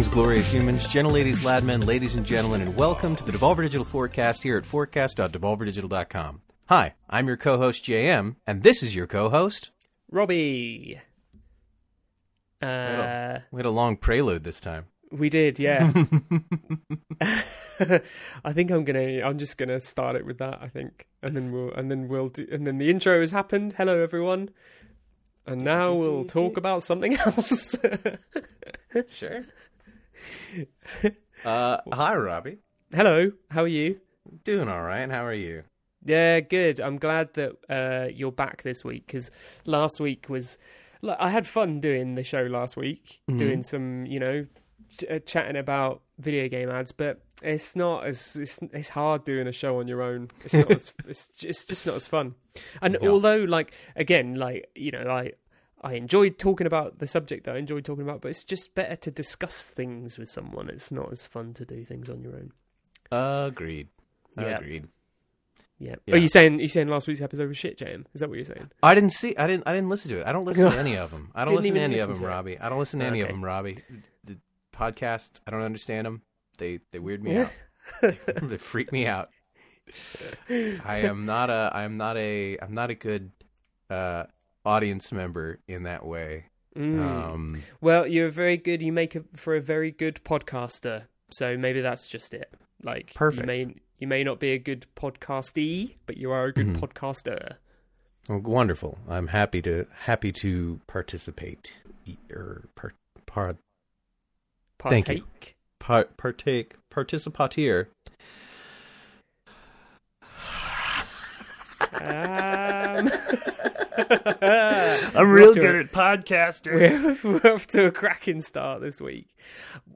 Greetings, glorious humans, gentle ladies, lad men, ladies and gentlemen, and welcome to the Devolver Digital Forecast here at forecast.devolverdigital.com. Hi, I'm your co-host JM, and this is your co-host. Robbie. We had Uh, a- we had a long prelude this time. we did, yeah. I think I'm gonna. I'm just gonna start it with that. I think, and then we'll, and then we'll do, and then the intro has happened. Hello, everyone. And now we'll talk about something else. Sure. uh, hi, Robbie. Hello, how are you? Doing all right. How are you? Yeah, good. I'm glad that uh, you're back this week because last week was. Like, I had fun doing the show last week, Mhm. doing some, you know, ch- uh, chatting about video game ads, but it's not as it's, it's hard doing a show on your own. It's not as it's just, it's just not as fun. And Yeah. although, like, again, like you know, I I enjoyed talking about the subject that I enjoyed talking about, but it's just better to discuss things with someone. It's not as fun to do things on your own. Agreed. Yeah. Agreed. Yeah. Yeah. Are you saying you saying last week's episode was shit, Jam? Is that what you're saying? I didn't see. I didn't. I didn't listen to it. I don't listen to any of them. I don't listen to any of them, it. Robbie. I don't listen to any of them, Robbie. The podcasts. I don't understand them. They they weird me out. they freak me out. I am not a. I am not a. I'm not a good uh, audience member in that way. Mm. Um, Well, you're very good. You make a, for a very good podcaster. So maybe that's just it. Like Perfect. You may you may not be a good podcastee, but you are a good Mhm. podcaster. well, wonderful. I'm happy to happy to participate or part part Partake. Thank you. part partake participateer. Um, I'm real good a- at podcasting. We're, we're off to a cracking start this week.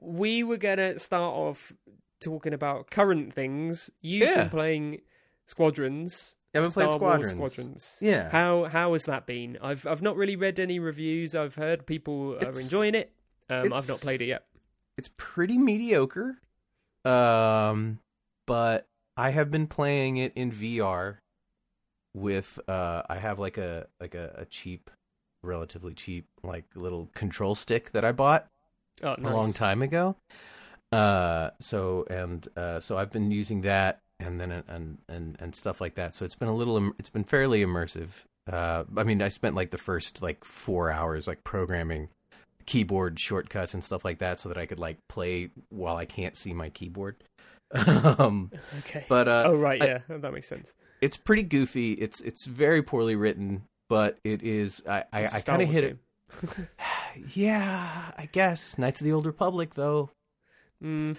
We were gonna start off talking about current things. You've Yeah. been playing Squadrons. I haven't played Star Wars Squadrons. Squadrons. Yeah. How how has that been? I've I've not really read any reviews. I've heard people are enjoying it. Um, I've not played it yet. It's pretty mediocre. Um, but I have been playing it in VR with uh I have like a like a, a cheap relatively cheap like little control stick that I bought Oh, a long time ago. Uh, so and uh, so I've been using that and then and and and stuff like that. So it's been a little, it's been fairly immersive. Uh, I mean, I spent like the first like four hours like programming keyboard shortcuts and stuff like that, so that I could like play while I can't see my keyboard. um, Okay. but uh, oh right, I- yeah, that makes sense. It's pretty goofy. It's it's very poorly written, but it is. I I, I kind of hit it. Yeah, I guess Knights of the Old Republic though. Mm,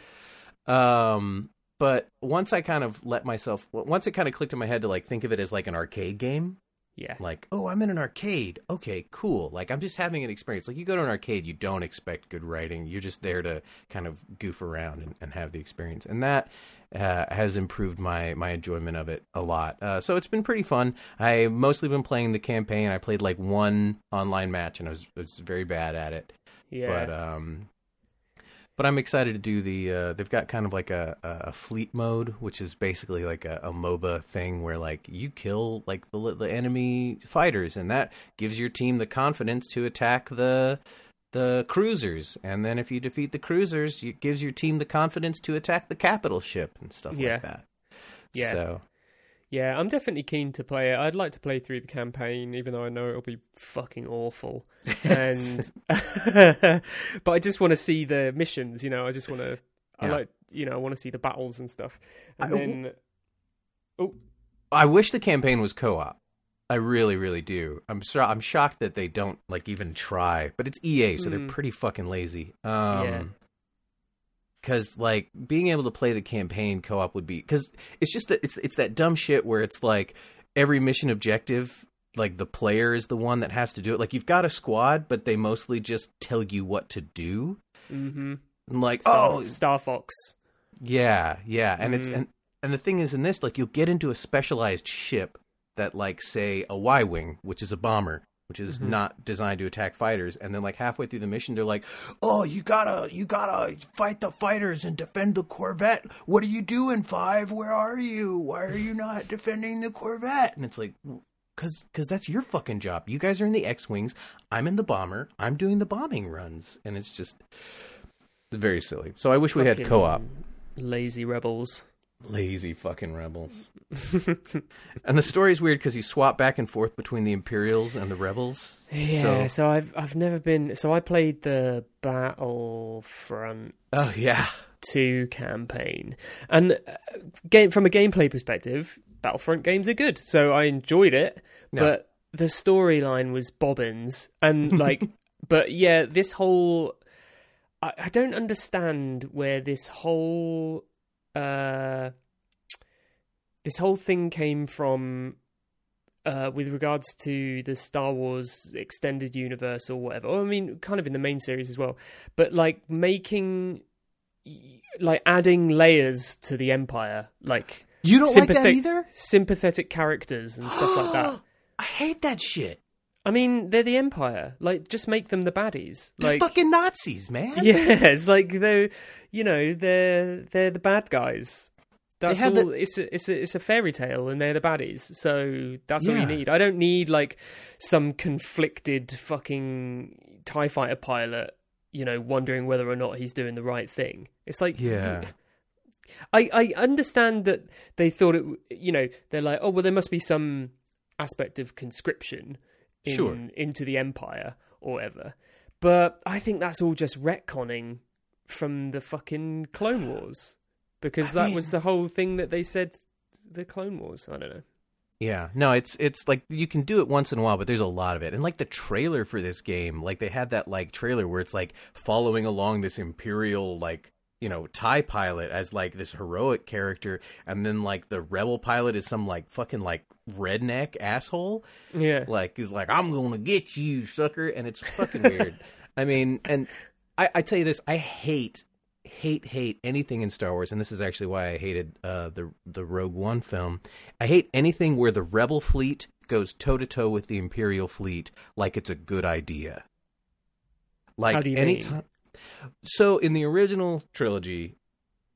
Um, but once I kind of let myself, once it kind of clicked in my head to like think of it as like an arcade game, yeah. like, oh, I'm in an arcade. Okay, cool. Like I'm just having an experience. Like you go to an arcade, you don't expect good writing. You're just there to kind of goof around and, and have the experience. And that uh, has improved my my enjoyment of it a lot. Uh, so it's been pretty fun. I mostly been playing the campaign. I played like one online match, and I was, I was very bad at it Yeah. but um but I'm excited to do the uh they've got kind of like a a fleet mode which is basically like a, a MOBA thing where like you kill like the the enemy fighters and that gives your team the confidence to attack the the cruisers and then if you defeat the cruisers it gives your team the confidence to attack the capital ship and stuff Yeah. like that. Yeah. So Yeah, I'm definitely keen to play it. I'd like to play through the campaign, even though I know it'll be fucking awful. And but I just want to see the missions. You know, I just want to. Yeah. I like, you know, I want to see the battles and stuff. And I- then, oh, I wish the campaign was co-op. I really, really do. I'm so, I'm shocked that they don't like even try. But it's EA, so they're Mm. pretty fucking lazy. Yeah. Um, because like being able to play the campaign co-op would be because it's just that it's it's that dumb shit where it's like every mission objective like the player is the one that has to do it. Like you've got a squad, but they mostly just tell you what to do. mm-hmm. And like, Star, oh, Star Fox. yeah, yeah, and it's Mhm. and and the thing is in this, like you'll get into a specialized ship that, like, say a Y wing, which is a bomber, which is Mhm. not designed to attack fighters, and then like halfway through the mission, they're like, "Oh, you gotta you gotta fight the fighters and defend the Corvette. What are you doing, Five? Where are you? Why are you not defending the Corvette?" And it's like. Cause, cause that's your fucking job. You guys are in the X wings. I'm in the bomber. I'm doing the bombing runs, and it's just, It's very silly. So I wish we had co-op. Lazy rebels. Lazy fucking rebels. and the story's weird because you swap back and forth between the Imperials and the rebels. Yeah, So, so I've I've never been. So I played the Battlefront oh yeah. two campaign, and uh, game from a gameplay perspective, Battlefront games are good. So I enjoyed it, Yeah. but the storyline was bobbins, and like, but yeah, this whole I, I don't understand where this whole uh this whole thing came from uh, with regards to the Star Wars extended universe or whatever. Or, I mean, kind of in the main series as well. But like making, like adding layers to the Empire, like You don't like that either? sympathetic characters and stuff like that. I hate that shit. I mean, they're the Empire. Like, just make them the baddies. They're Like, fucking Nazis, man. yeah, it's like they're, you know, they're they're the bad guys. That's all. It's a, it's a it's a fairy tale, and they're the baddies. So that's all Yeah. you need. I don't need like some conflicted fucking Tie Fighter pilot, you know, wondering whether or not he's doing the right thing. It's like, Yeah. I I understand that they thought it. You know, they're like, oh well, there must be some aspect of conscription in, Sure. into the empire or ever. But I think that's all just retconning from the fucking Clone Wars because I that mean- was the whole thing that they said the Clone Wars. I don't know. Yeah, no, it's it's like you can do it once in a while, but there's a lot of it. And like the trailer for this game, like they had that like trailer where it's like following along this imperial like you know tie pilot as like this heroic character, and then like the rebel pilot is some like fucking like redneck asshole. Yeah. Like he's like I'm gonna get you, sucker, and it's fucking weird. I mean, and I, I tell you this, I hate hate hate anything in Star Wars, and this is actually why I hated uh, the the Rogue One film. I hate anything where the Rebel fleet goes toe to toe with the Imperial fleet, like it's a good idea. Like How do you anytime. So in the original trilogy,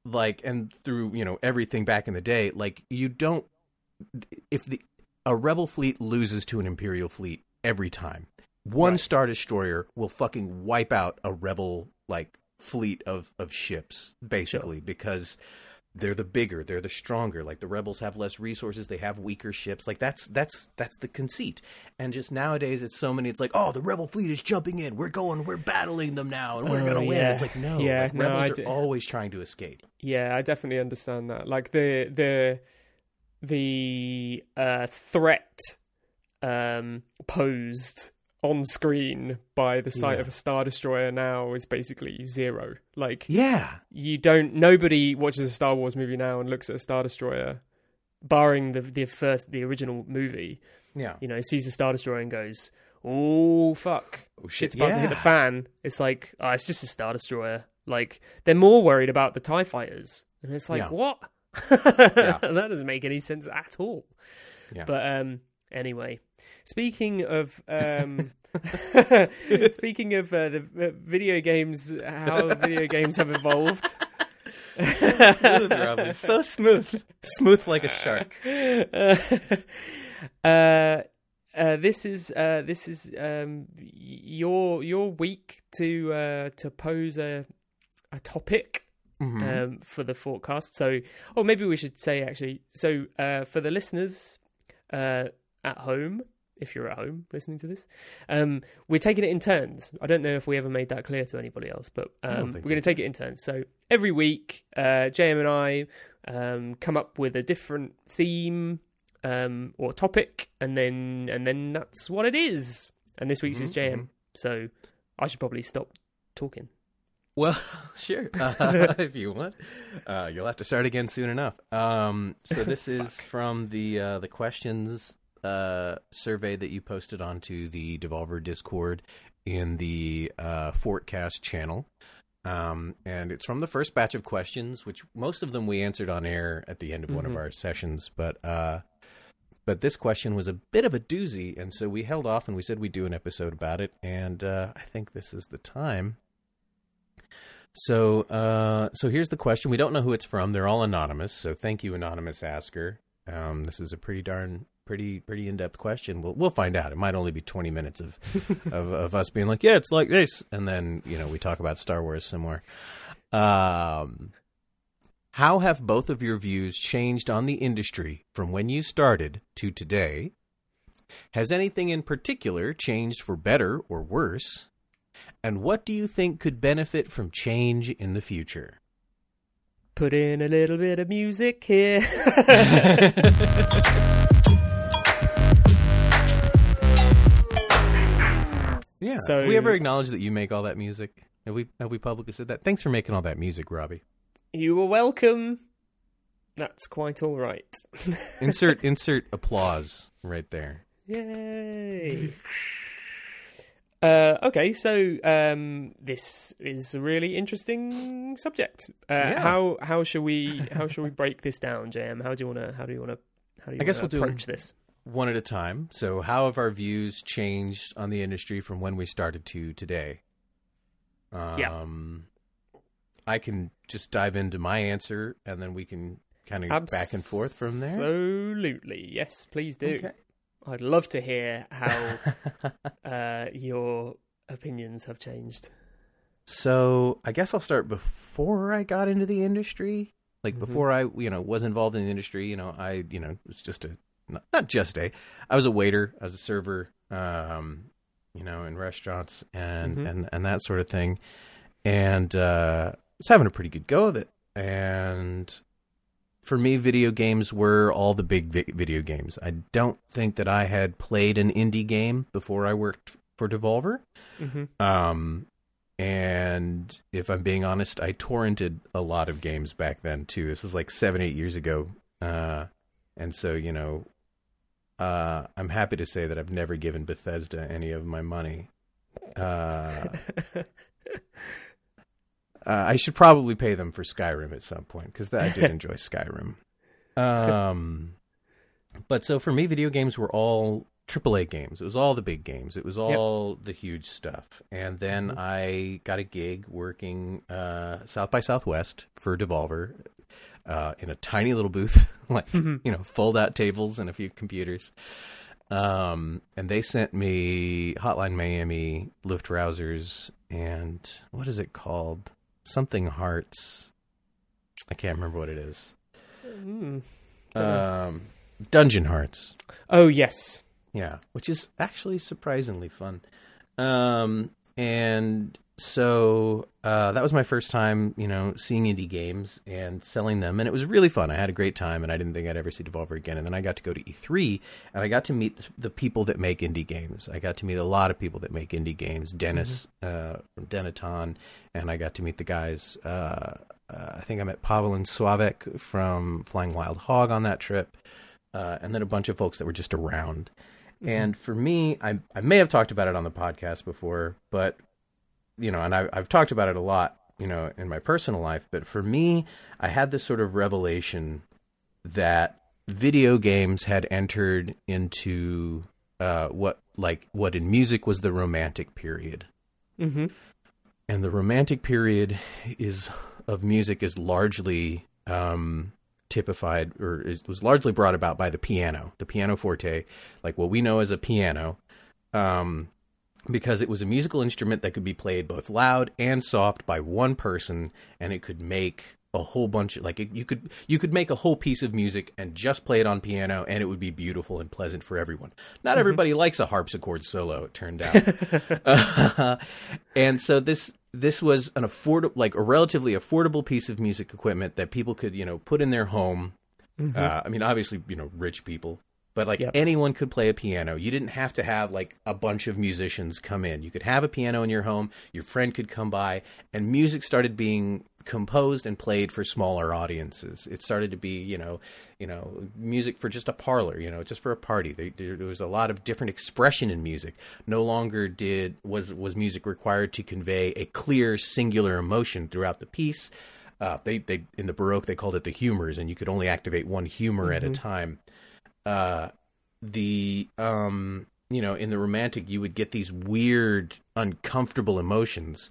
like and through you know everything back in the day, like you don't if the a rebel fleet loses to an imperial fleet every time. One Right. star destroyer will fucking wipe out a rebel like fleet of of ships basically because they're the bigger, they're the stronger. Like the rebels have less resources, they have weaker ships. Like that's that's that's the conceit. And just nowadays it's so many it's like, "Oh, the rebel fleet is jumping in. We're going, we're battling them now and we're Oh, going to win." yeah. It's like, "No, Yeah, like, no, I rebels d- are always trying to escape." Yeah, I definitely understand that. Like the the the uh, threat um, posed on screen by the sight Yeah. of a star destroyer now is basically zero. Like Yeah. you don't. Nobody watches a Star Wars movie now and looks at a star destroyer, barring the the first the original movie. Yeah. You know, sees a star destroyer and goes, "Oh fuck." Oh shit. shit's about to hit the fan. It's like, oh, it's just a star destroyer. Like they're more worried about the Tie Fighters, and it's like, Yeah. what? that doesn't make any sense at all. Yeah. But um, anyway, speaking of um, speaking of uh, the uh, video games, how video games have evolved. smooth, Robbie. So smooth. Smooth like a shark. uh, uh, this is uh, this is um, your your week to uh, to pose a a topic Mhm. um, for the forecast. So, or maybe we should say actually. So, uh, for the listeners uh, at home, if you're at home listening to this, um, we're taking it in turns. I don't know if we ever made that clear to anybody else, but um, we're going to take it in turns. So every week, uh, JM and I um, come up with a different theme um, or topic, and then and then that's what it is. And this week's is Mhm, JM. mhm. So I should probably stop talking. Well, sure. Uh, if you want, uh, you'll have to start again soon enough. Um, so this is from the uh, the questions uh, survey that you posted onto the Devolver Discord in the uh, Forecast channel. Um, and it's from the first batch of questions, which most of them we answered on air at the end of one of Mhm. our sessions. But uh, but this question was a bit of a doozy, and so we held off and we said we'd do an episode about it. And uh, I think this is the time. So, uh, so here's the question. We don't know who it's from. They're all anonymous. So, thank you, anonymous asker. Um, this is a pretty darn pretty pretty in depth question. We'll we'll find out. It might only be twenty minutes of, of of us being like, yeah, it's like this, and then you know we talk about Star Wars some more. Um, how have both of your views changed on the industry from when you started to today? Has anything in particular changed for better or worse? And what do you think could benefit from change in the future? Put in a little bit of music here. Yeah. So- have we ever acknowledge that you make all that music? Have we have we publicly said that? Thanks for making all that music, Robbie. you were welcome. That's quite all right. Insert insert applause right there. Yay. Uh, okay, so um, this is a really interesting subject. Uh, Yeah. How how shall we how shall we break this down, JM? How do you want to how do you want to how do you I guess we'll do- approach this? One at a time. So, how have our views changed on the industry from when we started to today? Yeah. Um, I can just dive into my answer, and then we can kind of back and forth from there. Absolutely, yes, please do. Okay. I'd love to hear how uh, your opinions have changed. So I guess I'll start before I got into the industry. Like Mhm. before I, you know, was involved in the industry. You know, I, you know, was just a not, not just a. I was a waiter. I was a server. Um, you know, in restaurants and Mhm. and and that sort of thing. And uh, was having a pretty good go of it. And for me, video games were all the big vi- video games. I don't think that I had played an indie game before I worked for Devolver. hmm Um, and if I'm being honest, I torrented a lot of games back then too. This was like seven, eight years ago. Uh, and so, you know, uh, I'm happy to say that I've never given Bethesda any of my money. Uh, uh, I should probably pay them for Skyrim at some point because I did enjoy Skyrim. Um, but so for me, video games were all AAA games. It was all the big games. It was all the huge stuff. And then Mhm. I got a gig working uh, South by Southwest for Devolver uh, in a tiny little booth, like you know, fold out tables and a few computers. Um, and they sent me Hotline Miami, Luftrausers, and what is it called? Something Hearts. I can't remember what it is. Mm. Um, Dungeon Hearts. oh yes. Yeah, which is actually surprisingly fun. Um, and so uh, that was my first time, you know, seeing indie games and selling them, and it was really fun. I had a great time, and I didn't think I'd ever see Devolver again. And then I got to go to E3, and I got to meet the people that make indie games. I got to meet a lot of people that make indie games. Dennis uh, from Dennaton, and I got to meet the guys. Uh, uh, I think I met Pavel and Slavek from Flying Wild Hog on that trip, uh, and then a bunch of folks that were just around. And for me, I I may have talked about it on the podcast before, but you know, and I, I've talked about it a lot, you know, in my personal life. But for me, I had this sort of revelation that video games had entered into uh, what like what in music was the romantic period, hmm and the romantic period is of music is largely um, typified or is, was largely brought about by the piano, the piano forte, like what we know as a piano, um, because it was a musical instrument that could be played both loud and soft by one person, and it could make a whole bunch of like it, you could you could make a whole piece of music and just play it on piano and it would be beautiful and pleasant for everyone. Not everybody likes a harpsichord solo it turned out. Uh, and so this this was an affordable like a relatively affordable piece of music equipment that people could you know put in their home. Uh, i mean obviously you know rich people but like Yep. anyone could play a piano. You didn't have to have like a bunch of musicians come in. You could have a piano in your home. Your friend could come by. And music started being composed and played for smaller audiences. It started to be you know you know music for just a parlor you know just for a party. There, there, there was a lot of different expression in music. No longer did was was music required to convey a clear singular emotion throughout the piece. Uh, they they in the baroque they called it the humors and you could only activate one humor at a time uh, the um, you know, in the romantic, you would get these weird, uncomfortable emotions,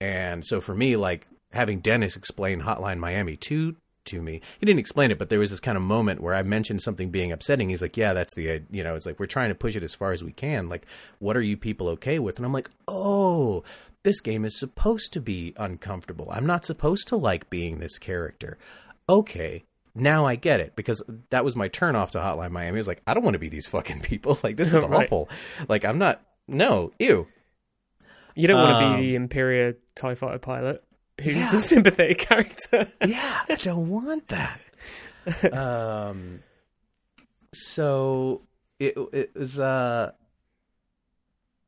and so for me, like having Dennis explain Hotline Miami to to me. He didn't explain it, but there was this kind of moment where I mentioned something being upsetting. He's like, "Yeah, that's the you know." It's like we're trying to push it as far as we can. Like, what are you people okay with? And I'm like, "Oh, this game is supposed to be uncomfortable. I'm not supposed to like being this character." Okay, now I get it because that was my turn off to Hotline Miami. I was like, I don't want to be these fucking people. Like this is Right. awful. Like I'm not. No, ew. You don't want to Um, be the Imperia TIE fighter pilot who's Yeah. a sympathetic character. yeah, I don't want that. um, so it it was uh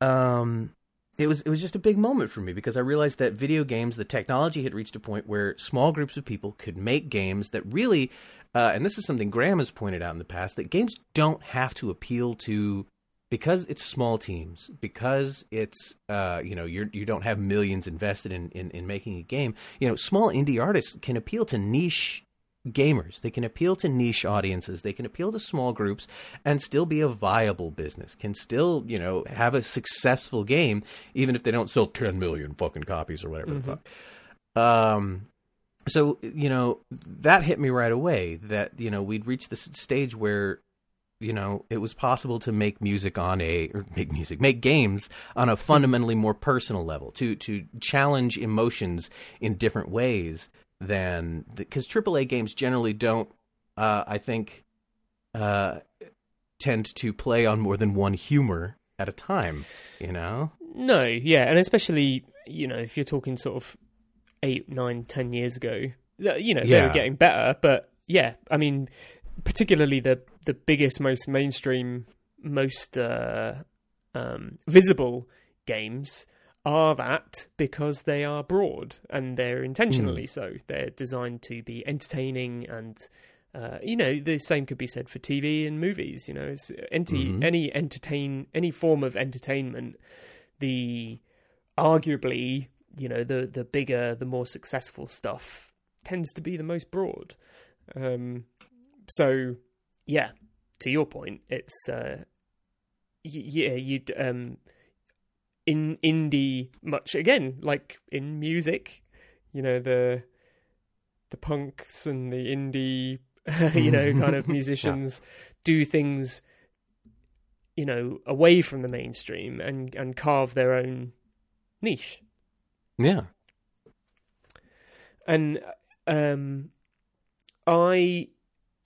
um it was it was just a big moment for me because I realized that video games, the technology had reached a point where small groups of people could make games that really, uh, and this is something Graham has pointed out in the past, that games don't have to appeal to because it's small teams, because it's uh, you know you're you don't have millions invested in, in in making a game. You know, small indie artists can appeal to niche gamers. They can appeal to niche audiences. They can appeal to small groups and still be a viable business. Can still, you know, have a successful game even if they don't sell 10 million fucking copies or whatever the fuck. Um so, you know, that hit me right away that, you know, we'd reached this stage where you know, it was possible to make music on a or make music, make games on a fundamentally more personal level, to to challenge emotions in different ways than because AAA games generally don't. Uh, I think uh, tend to play on more than one humor at a time. You know, No, yeah, and especially you know if you're talking sort of eight, nine, ten years ago, you know they were getting better. But yeah, I mean, particularly the the biggest, most mainstream, most uh, um, visible games are that because they are broad and they're intentionally so. They're designed to be entertaining and. Uh, you know, the same could be said for TV and movies. You know, it's Mhm. any entertain any form of entertainment the arguably you know the the bigger the more successful stuff tends to be the most broad um so yeah to your point it's uh y- yeah you'd um in indie much again like in music you know the the punks and the indie you know kind of musicians do things you know away from the mainstream and and carve their own niche. Yeah, and um i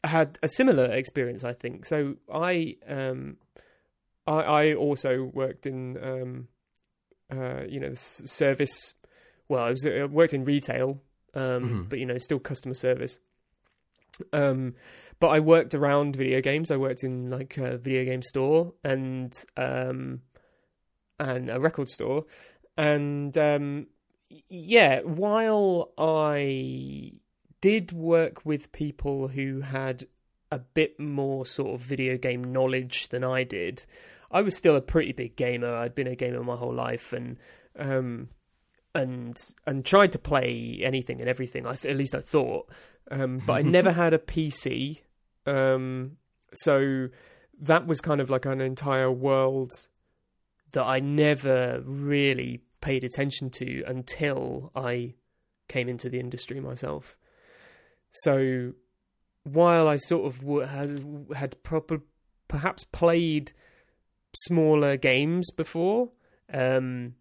had a similar experience i think. So i um i i also worked in um uh you know service well i was I worked in retail um Mhm. but you know still customer service. Um but i worked around video games. I worked in like a video game store and um and a record store. And um yeah while i did work with people who had a bit more sort of video game knowledge than i did i was still a pretty big gamer. I'd been a gamer my whole life and um and and tried to play anything and everything I th- at least i thought. Um but i never had a pc um so that was kind of like an entire world that I never really paid attention to until I came into the industry myself. So while I sort of w- has, had proper, perhaps played smaller games before, um,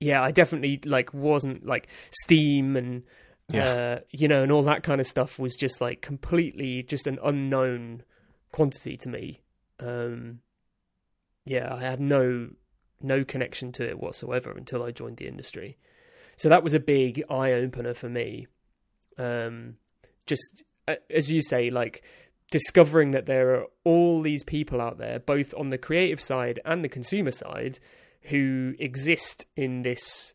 yeah, I definitely like wasn't like Steam and uh, you know, and all that kind of stuff was just like completely just an unknown quantity to me. Um, yeah, I had no no connection to it whatsoever until I joined the industry. So that was a big eye opener for me. Um, just uh, as you say, like discovering that there are all these people out there, both on the creative side and the consumer side, who exist in this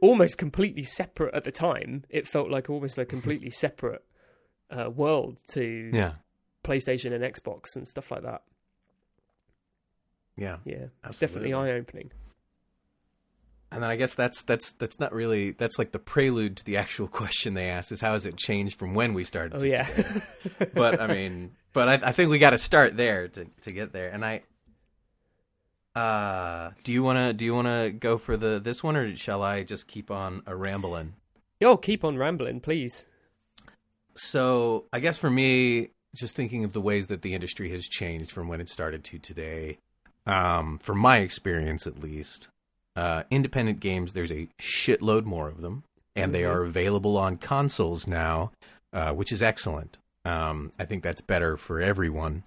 almost completely separate at the time. It felt like almost a completely separate uh, world to yeah, PlayStation and Xbox and stuff like that. yeah. Yeah, Absolutely. definitely eye opening. And then I guess that's that's that's not really that's like the prelude to the actual question they asked is how has it changed from when we started? Oh to yeah, but I mean, but I, I think we got to start there to to get there. And I, uh, do you want to do you want to go for the this one or shall I just keep on a rambling? yo, keep on rambling, please. So I guess for me, just thinking of the ways that the industry has changed from when it started to today, um, from my experience at least, uh, independent games, there's a shitload more of them, and they Mhm. are available on consoles now, uh, which is excellent. Um, I think that's better for everyone.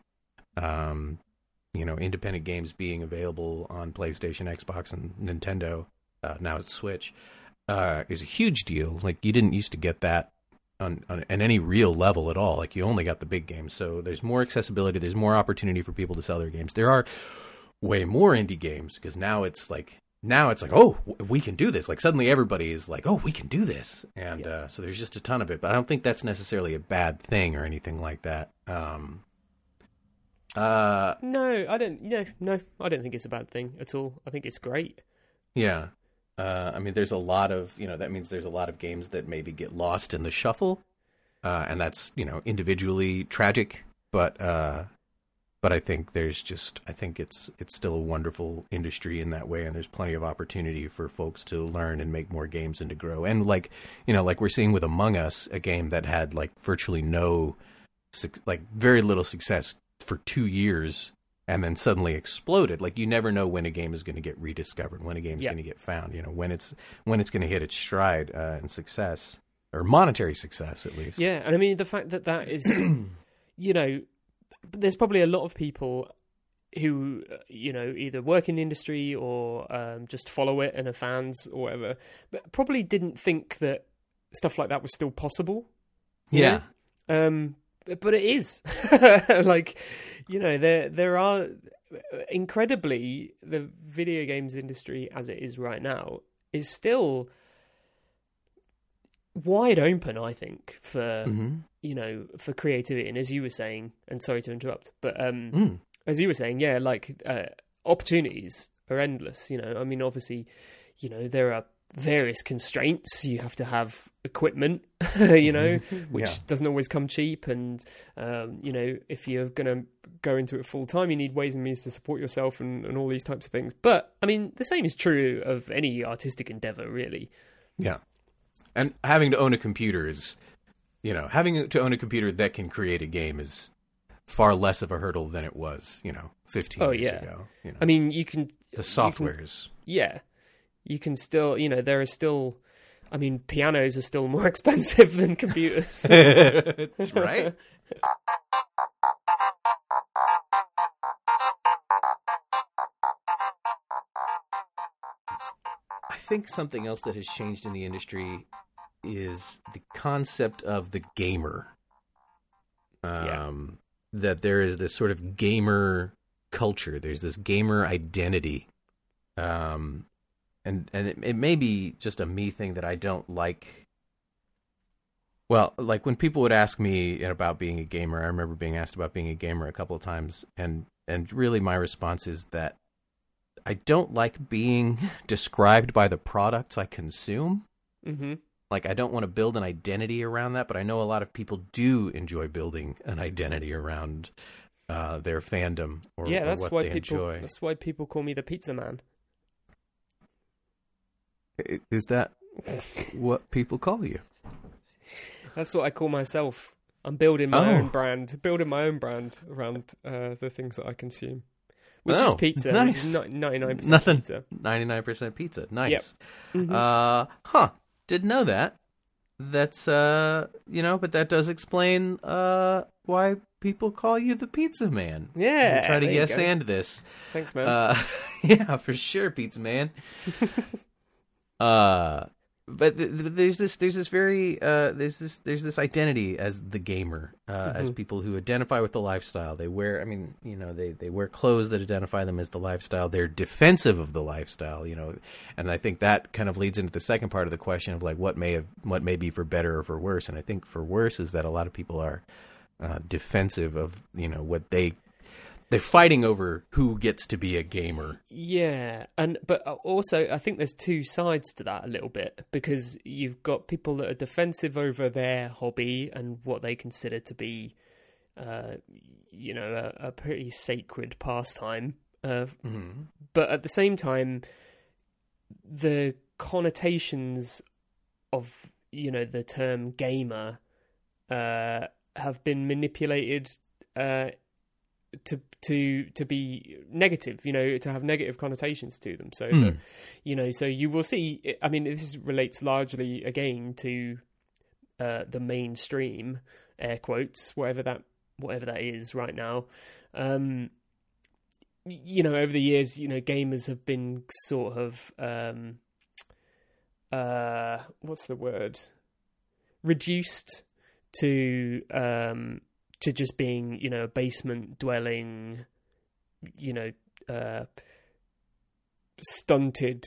Um, you know, independent games being available on PlayStation, Xbox, and Nintendo, uh, now it's Switch, uh, is a huge deal. Like you didn't used to get that on, on at any real level at all. Like you only got the big games. So there's more accessibility. There's more opportunity for people to sell their games. There are way more indie games because now it's like now it's like oh we can do this. Like suddenly everybody is like oh we can do this, and Yeah. uh, so there's just a ton of it. But I don't think that's necessarily a bad thing or anything like that. Um, uh, No, I don't. No, no, I don't think it's a bad thing at all. I think it's great. Yeah. Uh, I mean, there's a lot of, you know, that means there's a lot of games that maybe get lost in the shuffle. Uh, and that's, you know, individually tragic. But, uh, but I think there's just, I think it's, it's still a wonderful industry in that way. And there's plenty of opportunity for folks to learn and make more games and to grow. And like, you know, like we're seeing with Among Us, a game that had like virtually no, like very little success for two years and then suddenly exploded. Like you never know when a game is going to get rediscovered, when a game is Yeah. going to get found. You know when it's when it's going to hit its stride uh, and success or monetary success at least. Yeah, and I mean the fact that that is, you know, there's probably a lot of people who uh, you know either work in the industry or um, just follow it and are fans or whatever, but probably didn't think that stuff like that was still possible. Yeah. know? Um, but but it is. like, you know, there there are incredibly the video games industry as it is right now is still wide open. I think for hmm you know for creativity and as you were saying, and sorry to interrupt, but um, Mm. as you were saying, yeah, like uh, opportunities are endless. You know, I mean, obviously, you know, there are various constraints. You have to have equipment, you know, which Yeah. doesn't always come cheap. And um, you know, if you're going to go into it full time, you need ways and means to support yourself and, and all these types of things. But I mean, the same is true of any artistic endeavor, really. Yeah. And having to own a computer is, you know, having to own a computer that can create a game is far less of a hurdle than it was, you know, 15 Oh, years yeah. ago. You know, I mean, you can the softwares. yeah, you can still, you know, there are still. I mean, pianos are still more expensive than computers. That's right. Think something else that has changed in the industry is the concept of the gamer. Yeah. Um, That there is this sort of gamer culture. There's this gamer identity. Um, and and it, it may be just a me thing that I don't like. Well, like when people would ask me about being a gamer, I remember being asked about being a gamer a couple of times, and and really my response is that I don't like being described by the products I consume. hmm Like I don't want to build an identity around that, but I know a lot of people do enjoy building an identity around uh, their fandom or, Yeah, or that's what why people. enjoy. That's why people call me the pizza man. Is that what people call you? That's what I call myself. I'm building my Oh. own brand, building my own brand around uh, the things that I consume, which is Oh, pizza. nice. Ninety nine percent Nothing. pizza. Ninety nine percent pizza. Nice. Mhm. Uh, huh. Didn't know that. That's uh, you know, but that does explain uh why people call you the pizza man. yeah. We'll try to yes and this. Thanks, man. Uh, yeah, for sure, pizza man. uh, but th- th- there's this, there's this very, uh, there's this, there's this identity as the gamer, uh, as Mhm. people who identify with the lifestyle. They wear, I mean, you know, they they wear clothes that identify them as the lifestyle. They're defensive of the lifestyle, you know, and I think that kind of leads into the second part of the question of like what may have, what may be for better or for worse. And I think for worse is that a lot of people are uh, defensive of, you know, what they they're fighting over who gets to be a gamer. Yeah, and but also I think there's two sides to that a little bit because you've got people that are defensive over their hobby and what they consider to be, uh, you know, a, a pretty sacred pastime. Uh, Mm-hmm. but at the same time, the connotations of you know the term gamer uh, have been manipulated uh, to to to be negative, you know, to have negative connotations to them. So, Hmm. that, you know, so you will see. I mean, this relates largely again to uh, the mainstream air quotes, whatever that whatever that is right now. Um, you know, over the years, you know, gamers have been sort of um, uh, what's the word? Reduced to um to just being you know a basement dwelling you know uh stunted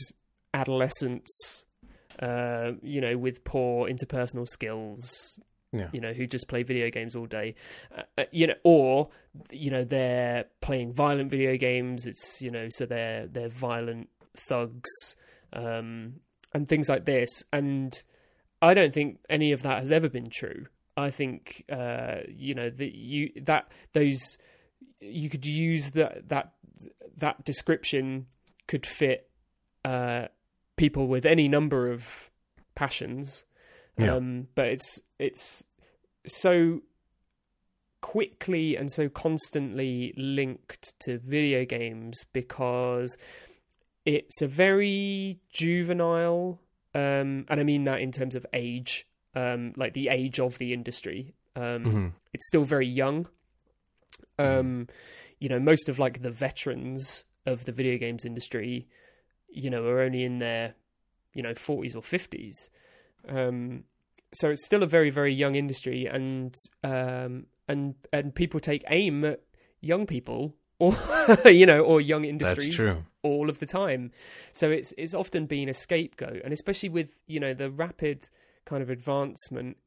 adolescents uh you know with poor interpersonal skills Yeah. you know who just play video games all day. Uh, uh, you know or you know they're playing violent video games. It's you know so they're they're violent thugs um and things like this. And i don't think any of that has ever been true i think uh you know that you that those you could use that that that description could fit uh people with any number of passions Yeah. um but it's it's so quickly and so constantly linked to video games because it's a very juvenile um and i mean that in terms of age um like the age of the industry um Mhm. it's still very young um you know most of like the veterans of the video games industry you know are only in their you know 40s or 50s um so it's still a very very young industry and um and and people take aim at young people or you know or young industries all of the time. So it's it's often been a scapegoat, and especially with you know the rapid kind of advancement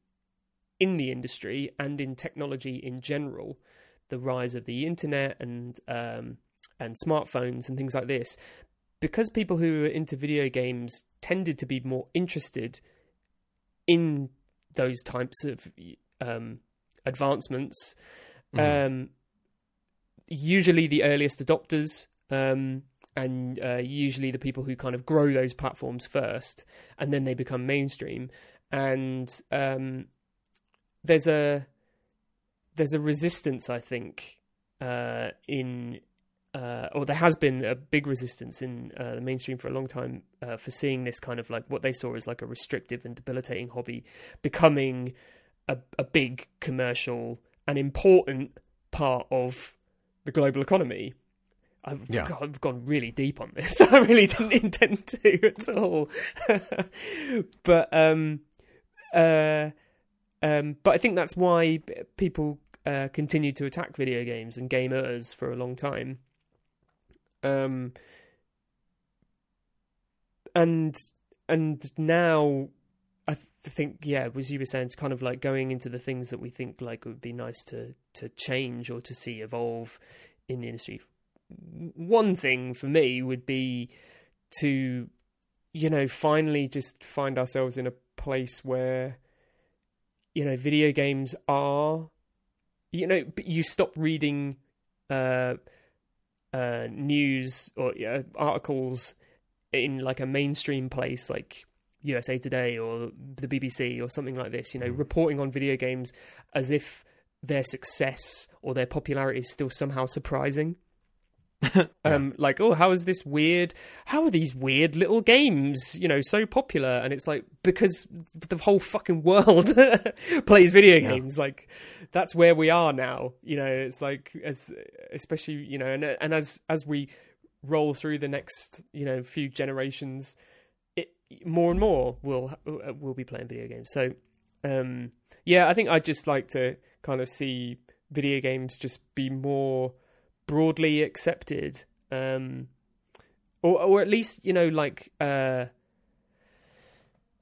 in the industry and in technology in general, the rise of the internet and um, and smartphones and things like this, because people who are into video games tended to be more interested in those types of um, advancements. Mhm. Um, usually the earliest adopters um, and uh, usually the people who kind of grow those platforms first and then they become mainstream and um, there's a there's a resistance i think uh, in uh, or there has been a big resistance in uh, the mainstream for a long time uh, for seeing this kind of like what they saw as like a restrictive and debilitating hobby becoming a, a big commercial and important part of the global economy. I've, Yeah. God, I've gone really deep on this. I really didn't intend to at all. but um, uh, um, but I think that's why people uh, continue to attack video games and gamers for a long time. Um, and and now I th- think yeah, as you were saying, it's kind of like going into the things that we think like would be nice to to change or to see evolve in the industry. One thing for me would be to you know finally just find ourselves in a place where you know video games are you know you stop reading uh uh news or articles in like a mainstream place like USA Today or the BBC or something like this, you know, reporting on video games as if their success or their popularity is still somehow surprising. Um, like, oh, how is this weird? How are these weird little games, you know, so popular? And it's like because the whole fucking world plays video Yeah. games. Like, that's where we are now. You know, it's like as especially you know, and and as as we roll through the next you know few generations, it more and more will will be playing video games. So, um, yeah, I think I'd just like to kind of see video games just be more broadly accepted, um, or or at least you know like uh,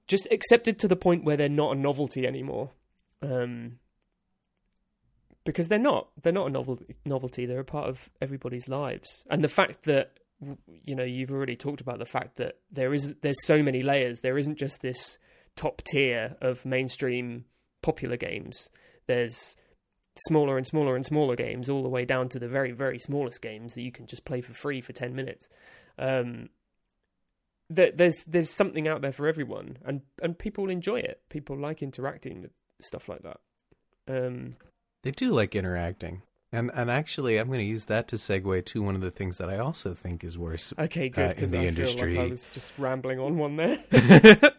just accepted to the point where they're not a novelty anymore. Um, because they're not, they're not a novelty. Novelty. They're a part of everybody's lives, and the fact that you know you've already talked about the fact that there is there's so many layers. There isn't just this top tier of mainstream popular games. There's smaller and smaller and smaller games, all the way down to the very very smallest games that you can just play for free for ten minutes. Um, there, there's there's something out there for everyone, and and people enjoy it. People like interacting with stuff like that. Um, They do like interacting. And and actually, I'm going to use that to segue to one of the things that I also think is worse. okay, Uh, good in the I industry. like I was just rambling on one there.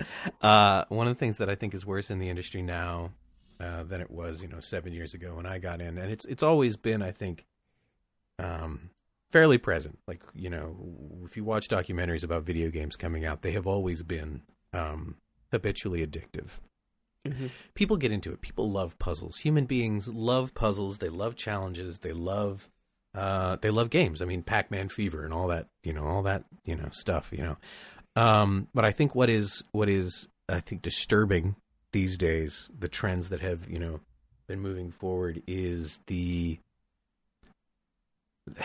uh, one of the things that I think is worse in the industry now uh, than it was, you know, seven years ago when I got in, and it's it's always been, I think, um, fairly present. Like you know, if you watch documentaries about video games coming out, they have always been um, habitually addictive. hmm people get into it. People love puzzles. Human beings love puzzles. They love challenges. They love uh they love games. I mean Pac-Man fever and all that, you know, all that, you know, stuff, you know. Um but I think what is what is I think disturbing these days, the trends that have, you know, been moving forward is the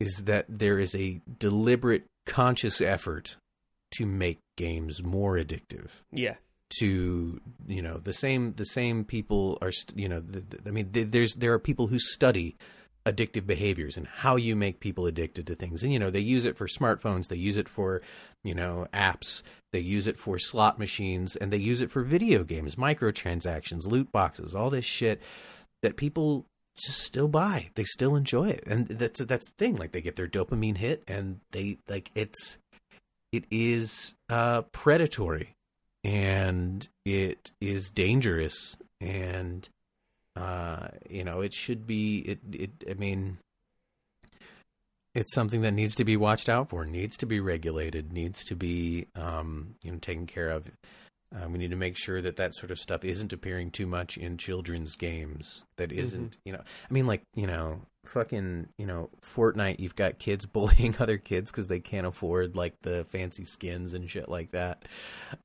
is that there is a deliberate conscious effort to make games more addictive. Yeah. to you know the same the same people are st- you know the, the- I mean th there's there are people who study addictive behaviors and how you make people addicted to things. And you know they use it for smartphones they use it for you know apps they use it for slot machines and they use it for video games microtransactions loot boxes all this shit that people just still buy. They still enjoy it. And that's that's the thing. Like they get their dopamine hit and they like it's it is uh predatory and it is dangerous and uh you know it should be it it i mean it's something that needs to be watched out for needs to be regulated needs to be um you know taken care of. Uh, we need to make sure that that sort of stuff isn't appearing too much in children's games that isn't you know i mean like you know fucking you know fortnite you've got kids bullying other kids because they can't afford like the fancy skins and shit like that.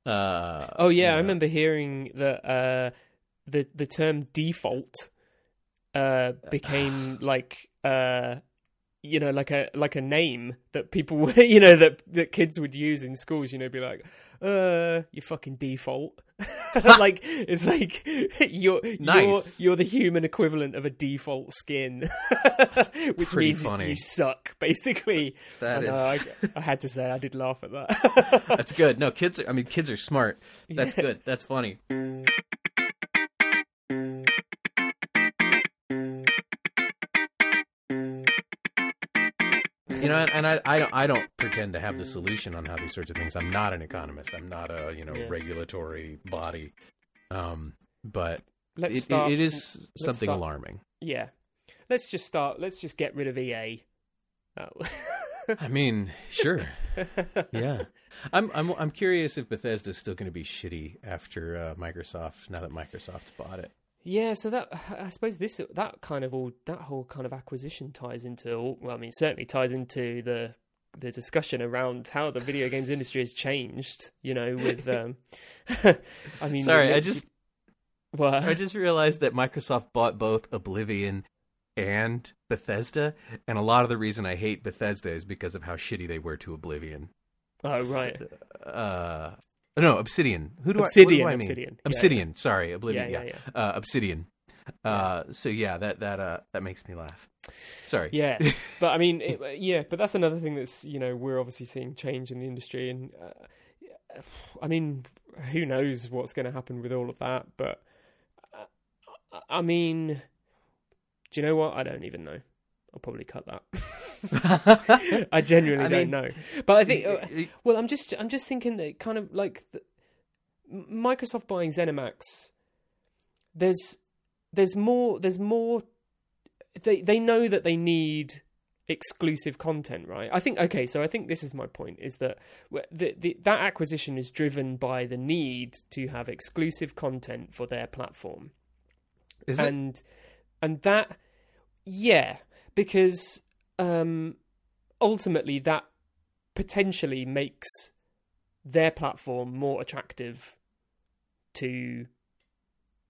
Uh Oh yeah, you I remember hearing that uh, the the term default uh, became like uh, you know like a like a name that people you know that that kids would use in schools. You know, be like, uh, you fucking default. like it's like you're Nice. you're you're the human equivalent of a default skin, which pretty means funny. you suck basically. That is- I, I had to say I did laugh at that. That's good. No, kids. Are, I mean, kids are smart. That's good. That's funny. You know, and, and I, I don't, I don't pretend to have the solution on how these sorts of things. I'm not an economist. I'm not a, you know, Yeah. regulatory body. Um, but Let's it, start. it is something start- alarming. Yeah. Let's just start. Let's just get rid of EA. Oh. I mean, sure, yeah. I'm, I'm, I'm curious if Bethesda's still going to be shitty after uh, Microsoft. Now that Microsoft's bought it. Yeah. So that I suppose this that kind of all that whole kind of acquisition ties into. all- Well, I mean, certainly ties into the the discussion around how the video games industry has changed. You know, with um, I mean, Sorry, I just what? I just realized that Microsoft bought both Oblivion and Bethesda, and a lot of the reason I hate Bethesda is because of how shitty they were to Oblivion. oh right, Uh, no, Obsidian. Who do Obsidian, I? Do I mean? Obsidian. Yeah, Obsidian. Sorry, Oblivion. yeah, Yeah, yeah. Uh, Obsidian. Uh, so yeah, that that uh that makes me laugh. Sorry. Yeah, but I mean, it, yeah, but that's another thing that's you know we're obviously seeing change in the industry, and uh, I mean, who knows what's going to happen with all of that? But uh, I mean, do you know what? I don't even know. I'll probably cut that. I genuinely I don't know. But I think, uh, well, I'm just, I'm just thinking that kind of like the, Microsoft buying ZeniMax. There's, there's more, there's more. They they know that they need exclusive content, right? I think okay, so I think this is my point: is that the, the, that acquisition is driven by the need to have exclusive content for their platform Is it? and and that yeah because um ultimately that potentially makes their platform more attractive to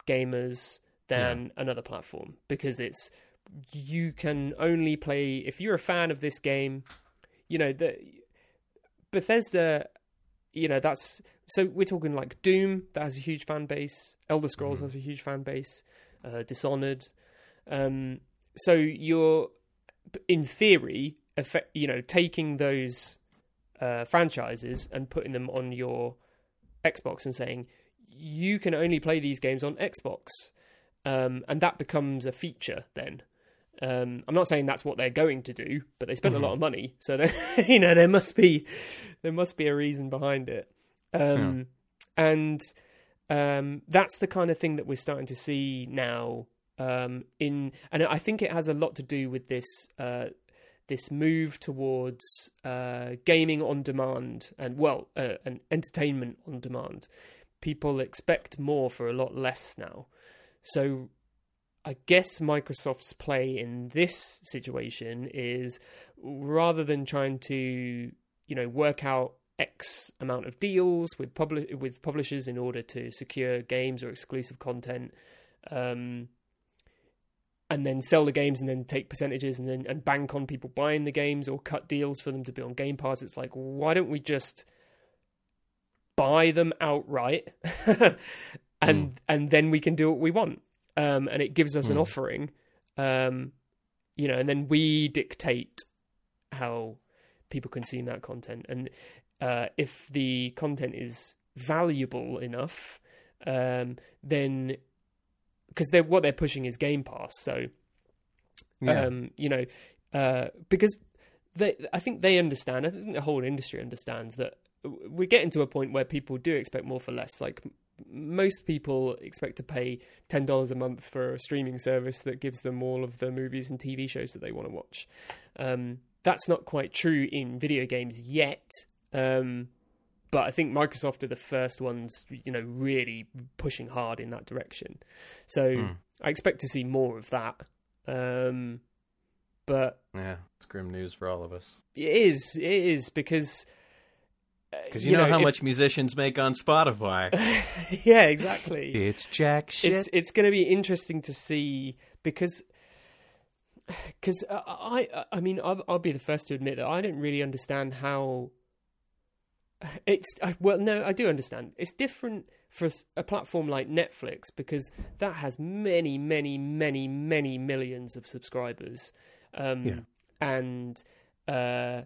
gamers than another platform. Because it's you can only play if you're a fan of this game you know the Bethesda you know that's so we're talking like Doom that has a huge fan base Elder Scrolls Mhm. has a huge fan base uh, Dishonored. Um so you're in theory effect, you know taking those uh, franchises and putting them on your Xbox and saying you can only play these games on Xbox um, and that becomes a feature then. Um, I'm not saying that's what they're going to do, but they spent Mm-hmm. a lot of money, so you know there must be there must be a reason behind it. Um, And um, that's the kind of thing that we're starting to see now. Um, in and I think it has a lot to do with this uh, this move towards uh, gaming on demand and well, uh, and entertainment on demand. People expect more for a lot less now. So I guess Microsoft's play in this situation is rather than trying to, you know, work out X amount of deals with publi- with publishers in order to secure games or exclusive content, um, and then sell the games and then take percentages and then and bank on people buying the games or cut deals for them to be on Game Pass. It's like why don't we just buy them outright, and and then we can do what we want, um, and it gives us an Mm. offering, um, you know, and then we dictate how people consume that content, and uh, if the content is valuable enough, um, then because they're what they're pushing is Game Pass, so Yeah. um, you know, uh, because they, I think they understand. I think the whole industry understands that we're getting to a point where people do expect more for less. Like most people expect to pay ten dollars a month for a streaming service that gives them all of the movies and TV shows that they want to watch. Um, that's not quite true in video games yet. Um, but I think Microsoft are the first ones, you know, really pushing hard in that direction. So Hmm. I expect to see more of that. Um, but yeah, it's grim news for all of us. it is, it is because uh, Because you, know, how if- much musicians make on Spotify. yeah, exactly. it's jack shit. It's it's going to be interesting to see because because I, I I mean I'll, I'll be the first to admit that I don't really understand how it's I, well no I do understand it's different for a platform like Netflix because that has many many many many millions of subscribers um Yeah. and uh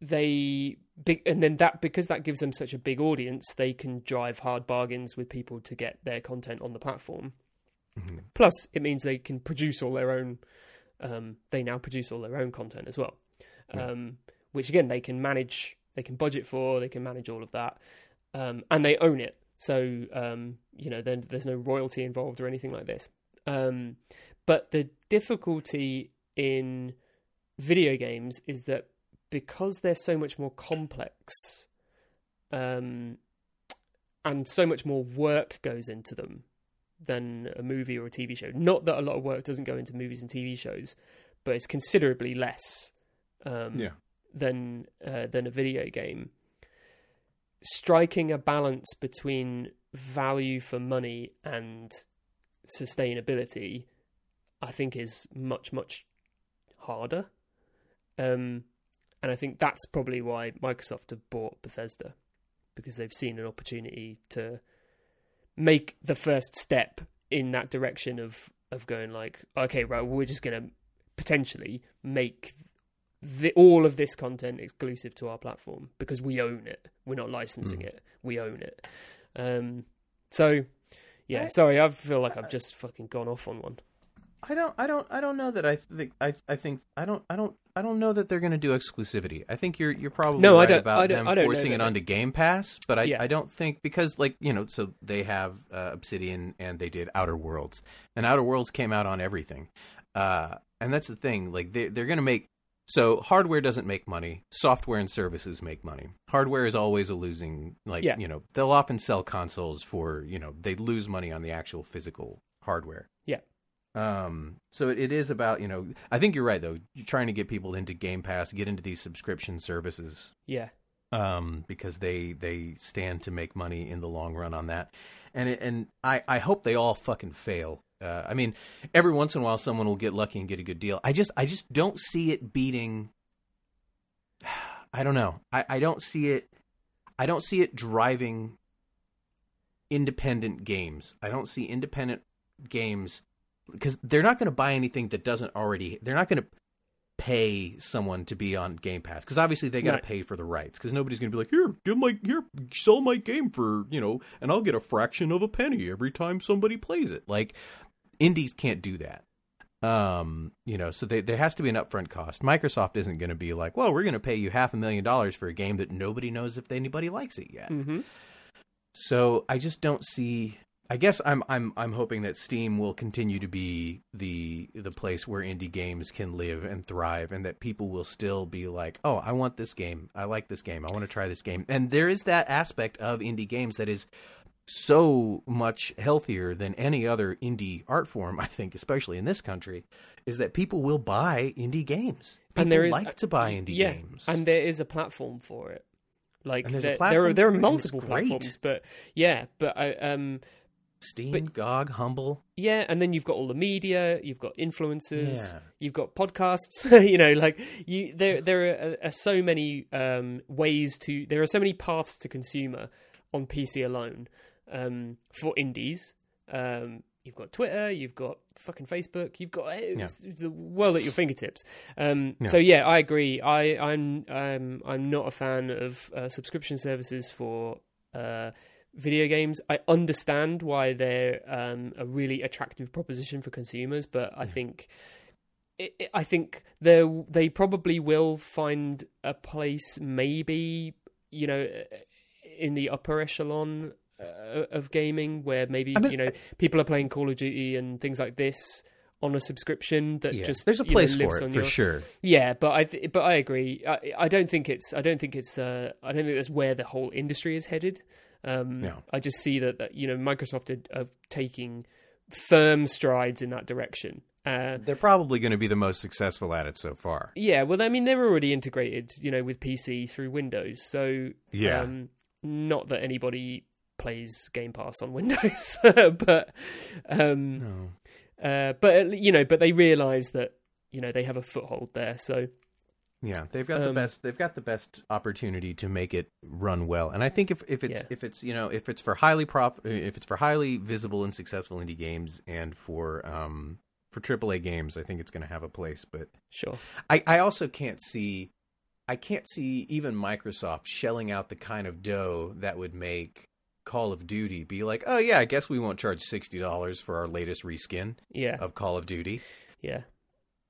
they big and then that because that gives them such a big audience they can drive hard bargains with people to get their content on the platform Mhm. plus it means they can produce all their own um, they now produce all their own content as well Yeah. um, which again they can manage they can budget for they can manage all of that um, and they own it so um, you know then there's no royalty involved or anything like this um, but the difficulty in video games is that because they're so much more complex um, and so much more work goes into them than a movie or a TV show. Not that a lot of work doesn't go into movies and TV shows, but it's considerably less um, Yeah. Than uh, than a video game. Striking a balance between value for money and sustainability, I think, is much much harder. Um, and I think that's probably why Microsoft have bought Bethesda because they've seen an opportunity to make the first step in that direction of of going like, okay, right, we're just going to potentially make the, all of this content exclusive to our platform because we own it. We're not licensing Mm. it. We own it. Um, so yeah, I- sorry, I feel like I've just fucking gone off on one. I don't I don't I don't know that I think I I think I don't I don't I don't know that they're going to do exclusivity. I think you're you're probably No, I right don't- about I don't- them I don't forcing it onto Game Pass, but I Yeah. I don't think because like, you know, so they have uh, Obsidian and they did Outer Worlds. And Outer Worlds came out on everything. Uh and that's the thing, like they they're going to make so hardware doesn't make money, software and services make money. Hardware is always a losing like, Yeah. you know, they'll often sell consoles for, you know, they lose money on the actual physical hardware. Yeah. Um, so it, it is about, you know, I think you're right though. You're trying to get people into Game Pass, get into these subscription services, Yeah, um, because they, they stand to make money in the long run on that. And, it, and I, I hope they all fucking fail. Uh, I mean, every once in a while someone will get lucky and get a good deal. I just, I just don't see it beating. I don't know. I, I don't see it. I don't see it driving independent games. I don't see independent games because they're not going to buy anything that doesn't already. They're not going to pay someone to be on Game Pass because obviously they got to Right. pay for the rights because nobody's going to be like here, give my here, sell my game for you know, and I'll get a fraction of a penny every time somebody plays it. Like indies can't do that. Um, you know, so they, there has to be an upfront cost. Microsoft isn't going to be like, well, we're going to pay you half a million dollars for a game that nobody knows if anybody likes it yet. hmm So I just don't see. I guess I'm I'm I'm hoping that Steam will continue to be the the place where indie games can live and thrive, and that people will still be like, "Oh, I want this game. I like this game. I want to try this game." And there is that aspect of indie games that is so much healthier than any other indie art form. I think, especially in this country, is that people will buy indie games. People And there is- like to buy indie yeah, games, and there is a platform for it. Like And there's a there, there are there are for it, and it's multiple platforms, but yeah, but I um Steam, but- GOG, Humble. yeah, and then you've got all the media, you've got influencers, Yeah. you've got podcasts. you know, like you there there are, are so many um ways to there are so many paths to consumer on PC alone um for indies. Um You've got Twitter, you've got fucking Facebook, you've got it's the world at your fingertips. Um, Yeah. So yeah, I agree. I, I'm um, I'm not a fan of uh, subscription services for uh, video games. I understand why they're um, a really attractive proposition for consumers, but I think it, it- I think they they probably will find a place, maybe you know, in the upper echelon uh, of gaming, where maybe I mean, you know people are playing Call of Duty and things like this on a subscription that Yeah, just there's a you know, place for it for your- sure. yeah, but I th- but I agree. I, I don't think it's I don't think it's uh, I don't think that's where the whole industry is headed. Um, No. I just see that, that you know Microsoft are, are taking firm strides in that direction. Uh, They're probably going to be the most successful at it so far. yeah, well, I mean they're already integrated, you know, with PC through Windows. So Yeah. um, not that anybody plays Game Pass on Windows, but um, No. uh, but you know, but they realise that you know they have a foothold there. So Yeah, they've got the Um, best. They've got the best opportunity to make it run well. And I think if if it's Yeah. if it's you know if it's for highly prop if it's for highly visible and successful indie games and for um for AAA games, I think it's going to have a place. But sure, I I also can't see. I can't see even Microsoft shelling out the kind of dough that would make Call of Duty be like, oh yeah, I guess we won't charge sixty dollars for our latest reskin yeah, of Call of Duty. yeah.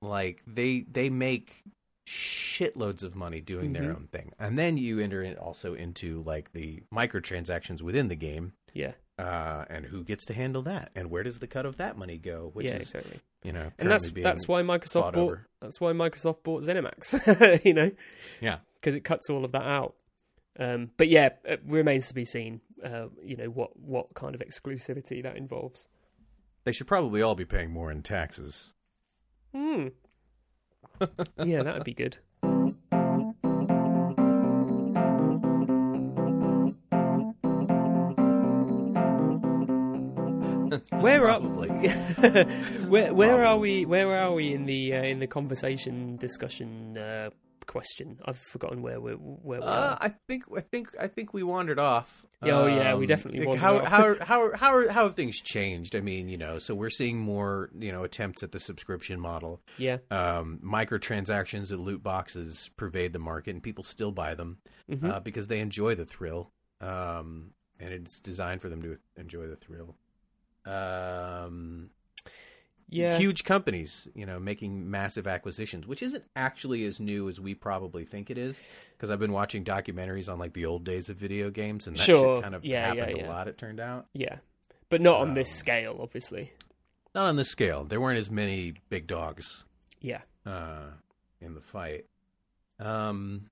like they they make shitloads of money doing their Mhm. own thing and then you enter in also into like the microtransactions within the game Yeah, uh and who gets to handle that and where does the cut of that money go which yeah, is exactly. you know And that's that's why Microsoft bought over. that's why Microsoft bought ZeniMax. you know, yeah because it cuts all of that out. Um, but yeah, it remains to be seen. Uh, you know what what kind of exclusivity that involves. they should probably all be paying more in taxes Hmm. yeah, that would be good. Where are where where are we? Where are we in the uh, in the conversation discussion uh, question? I've forgotten where we're where we Uh, are. I think I think I think we wandered off. Oh, yeah, we Um, definitely wandered how, off. how how how are, how have things changed? I mean, you know, so we're seeing more you know attempts at the subscription model. Yeah, Um, microtransactions and loot boxes pervade the market, and people still buy them Mhm. uh, because they enjoy the thrill, um, and it's designed for them to enjoy the thrill. Um, yeah, huge companies, you know, making massive acquisitions, which isn't actually as new as we probably think it is. Because I've been watching documentaries on like the old days of video games, and that Sure. shit kind of Yeah, happened yeah. a lot. It turned out yeah, but not on this Um, scale, obviously. not on this scale. There weren't as many big dogs Yeah, uh, in the fight. Um,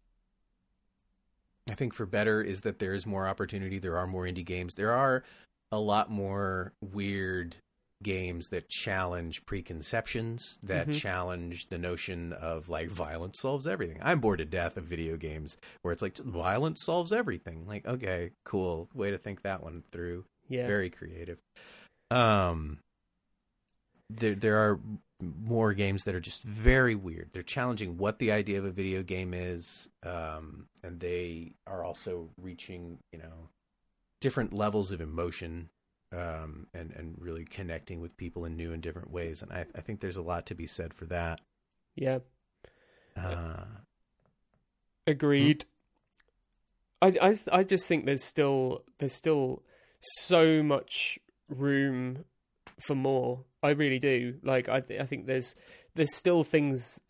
I think for better is that there is more opportunity. There are more indie games. There are a lot more weird games that challenge preconceptions, that Mhm. challenge the notion of like violence solves everything. I'm bored to death of video games where it's like violence solves everything. Like, okay, cool. Way to think that one through yeah, very creative. Um, there there are more games that are just very weird. They're challenging what the idea of a video game is, um, and they are also reaching you know different levels of emotion. Um, and and really connecting with people in new and different ways, and I, I think there's a lot to be said for that. yeah. Uh, Agreed. I, I I just think there's still there's still so much room for more. I really do. Like I th- I think there's there's still things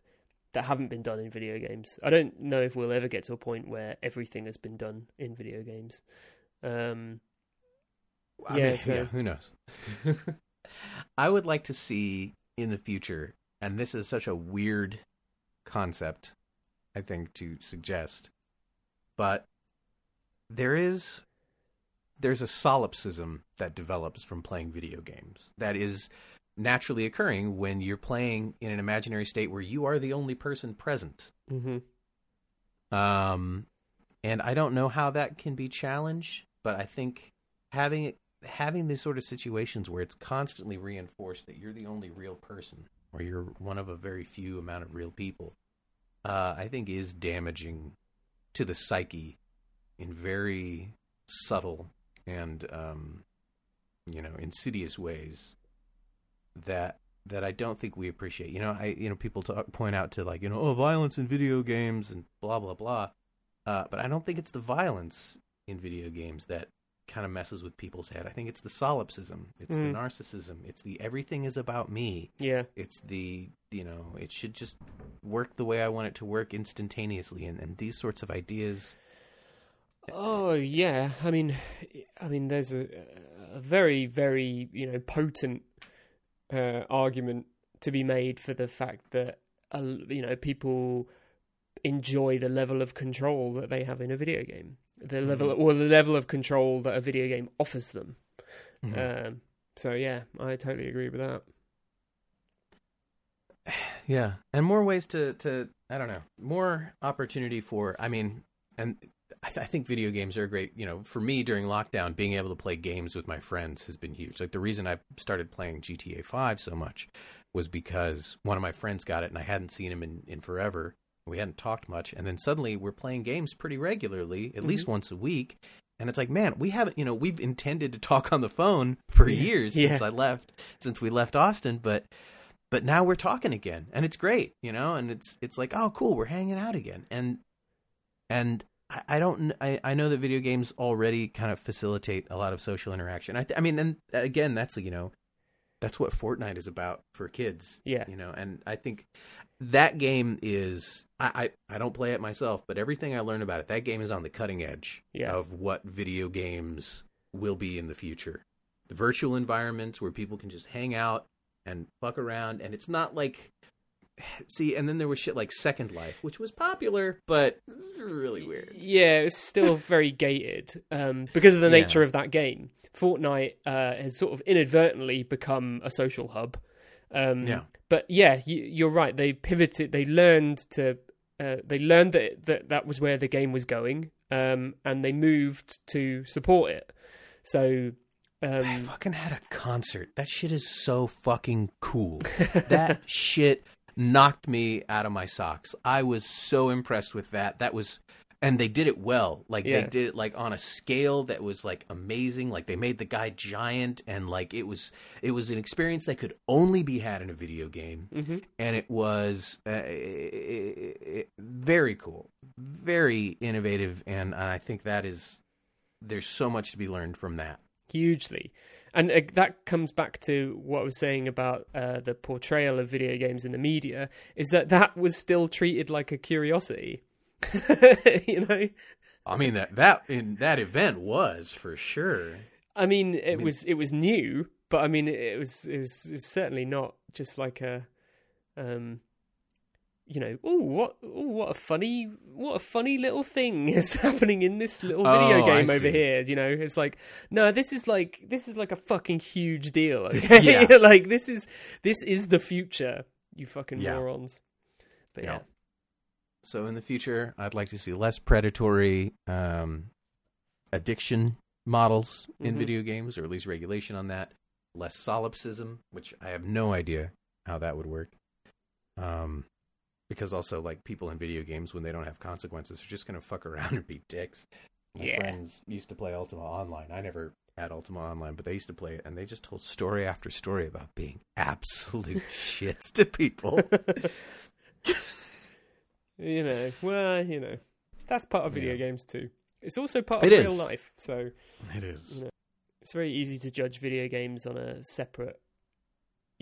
that haven't been done in video games. I don't know if we'll ever get to a point where everything has been done in video games. Um, I Yeah, mean, so- yeah, who knows? I would like to see in the future, and this is such a weird concept, I think, to suggest, but there is there's a solipsism that develops from playing video games that is naturally occurring when you're playing in an imaginary state where you are the only person present. mhm. Um, and I don't know how that can be challenged, but I think having it, having these sort of situations where it's constantly reinforced that you're the only real person or you're one of a very few amount of real people, uh, I think is damaging to the psyche in very subtle and um, you know insidious ways that that I don't think we appreciate. You know, I you know people talk, point out to like you know oh violence in video games and blah blah blah, uh, but I don't think it's the violence in video games that kind of messes with people's head. I think it's the solipsism, it's Mm. the narcissism, it's the everything is about me. Yeah. It's the you know it should just work the way I want it to work instantaneously, and, and these sorts of ideas. Oh yeah, I mean, I mean, there's a, a very, very you know potent uh, argument to be made for the fact that uh, you know people enjoy the level of control that they have in a video game, the level or the level of control that a video game offers them. Mhm. Um, so yeah, I totally agree with that. Yeah, and more ways to to I don't know more opportunity for I mean, and I, th- I think video games are great. You know, for me during lockdown, being able to play games with my friends has been huge. Like the reason I started playing GTA Five so much was because one of my friends got it, and I hadn't seen him in in forever. We hadn't talked much, and then suddenly we're playing games pretty regularly, at mm-hmm. least once a week. And it's like, man, we haven't, you know, we've intended to talk on the phone for Yeah. years Yeah. since I left, since we left Austin, but but now we're talking again and it's great you know and it's it's like oh cool we're hanging out again and and I, I don't I, I know that video games already kind of facilitate a lot of social interaction I, th- I mean and again that's you know that's what Fortnite is about for kids Yeah. you know and I think that game is I, I I don't play it myself but everything I learn about it that game is on the cutting edge Yeah. of what video games will be in the future the virtual environments where people can just hang out and fuck around and it's not like see and then there was shit like second life which was popular but it's really weird Yeah, it's still very gated um, because of the Yeah. nature of that game. Fortnite uh, has sort of inadvertently become a social hub. Um, Yeah. But yeah, you, you're right. They pivoted. They learned to. Uh, they learned that, that that was where the game was going, um, and they moved to support it. So. Um, fucking had a concert. That shit is so fucking cool. that shit knocked me out of my socks. I was so impressed with that. That was and they did it well. Like Yeah. they did it like on a scale that was like amazing. Like they made the guy giant and like it was it was an experience that could only be had in a video game. mhm. and it was uh, very cool, very innovative, and I think that is there's so much to be learned from that. hugely and uh, that comes back to what i was saying about uh, the portrayal of video games in the media is that that was still treated like a curiosity you know I mean that that in that event was for sure. i mean it mean- was it was new but i mean it was it was, it was certainly not just like a um you know, oh what, oh what a funny, what a funny little thing is happening in this little video Oh, I game over see. here. You know, it's like, no, this is like, this is like a fucking huge deal. Okay? Yeah. like this is, this is the future. You fucking Yeah. morons. But yeah, Yeah. So in the future, I'd like to see less predatory um, addiction models in Mhm. video games, or at least regulation on that. Less solipsism, which I have no idea how that would work. Um, because also, like people in video games, when they don't have consequences, are just gonna fuck around and be dicks. My Yeah. friends used to play Ultima Online. I never had Ultima Online, but they used to play it, and they just told story after story about being absolute shits to people. you know, well, you know, that's part of video Yeah. games too. It's also part of It real is. life. So It is. You know, it's very easy to judge video games on a separate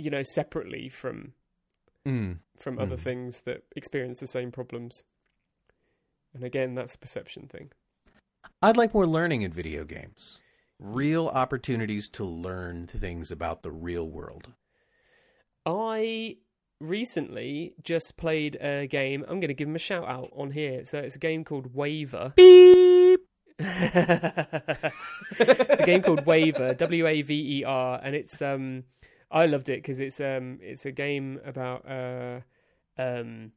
you know, separately from Mm. from other Mm. things that experience the same problems. And again, that's a perception thing. I'd like more learning in video games. Real opportunities to learn things about the real world. I recently just played a game. I'm going to give him a shout out on here. So it's a game called Waver. Beep. it's a game called Waver, W A V E R, and it's um, I loved it because it's um, it's a game about uh, um,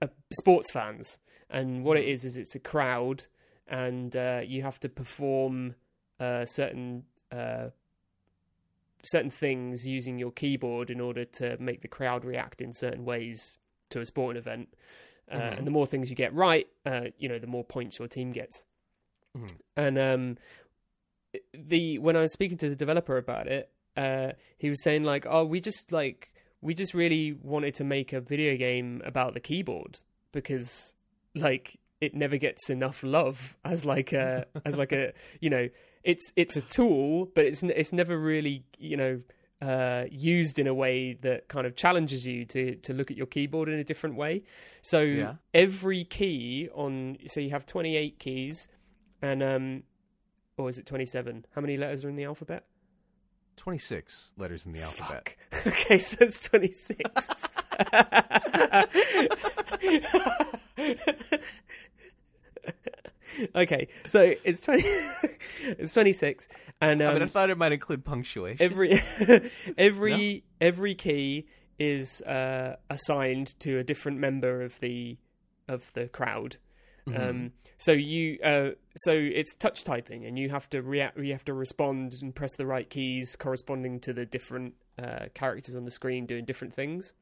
uh, sports fans, and what it is is it's a crowd, and uh, you have to perform uh, certain uh, certain things using your keyboard in order to make the crowd react in certain ways to a sporting event. Uh, Mhm. And the more things you get right, uh, you know, the more points your team gets. Mhm. And um, the when I was speaking to the developer about it, uh, he was saying like, "Oh, we just like we just really wanted to make a video game about the keyboard because like it never gets enough love as like a as like a you know it's it's a tool, but it's it's never really you know." Uh, used in a way that kind of challenges you to to look at your keyboard in a different way. So Yeah. every key on so you have 28 keys and um or is it 27 how many letters are in the alphabet 26 letters in the alphabet. Fuck. okay so it's 26 okay so it's 20 it's 26 and um, I mean, I thought it might include punctuation. every every every key is uh, assigned to a different member of the of the crowd. Mhm. Um, so you uh, so it's touch typing, and you have to react. You have to respond and press the right keys corresponding to the different uh, characters on the screen doing different things.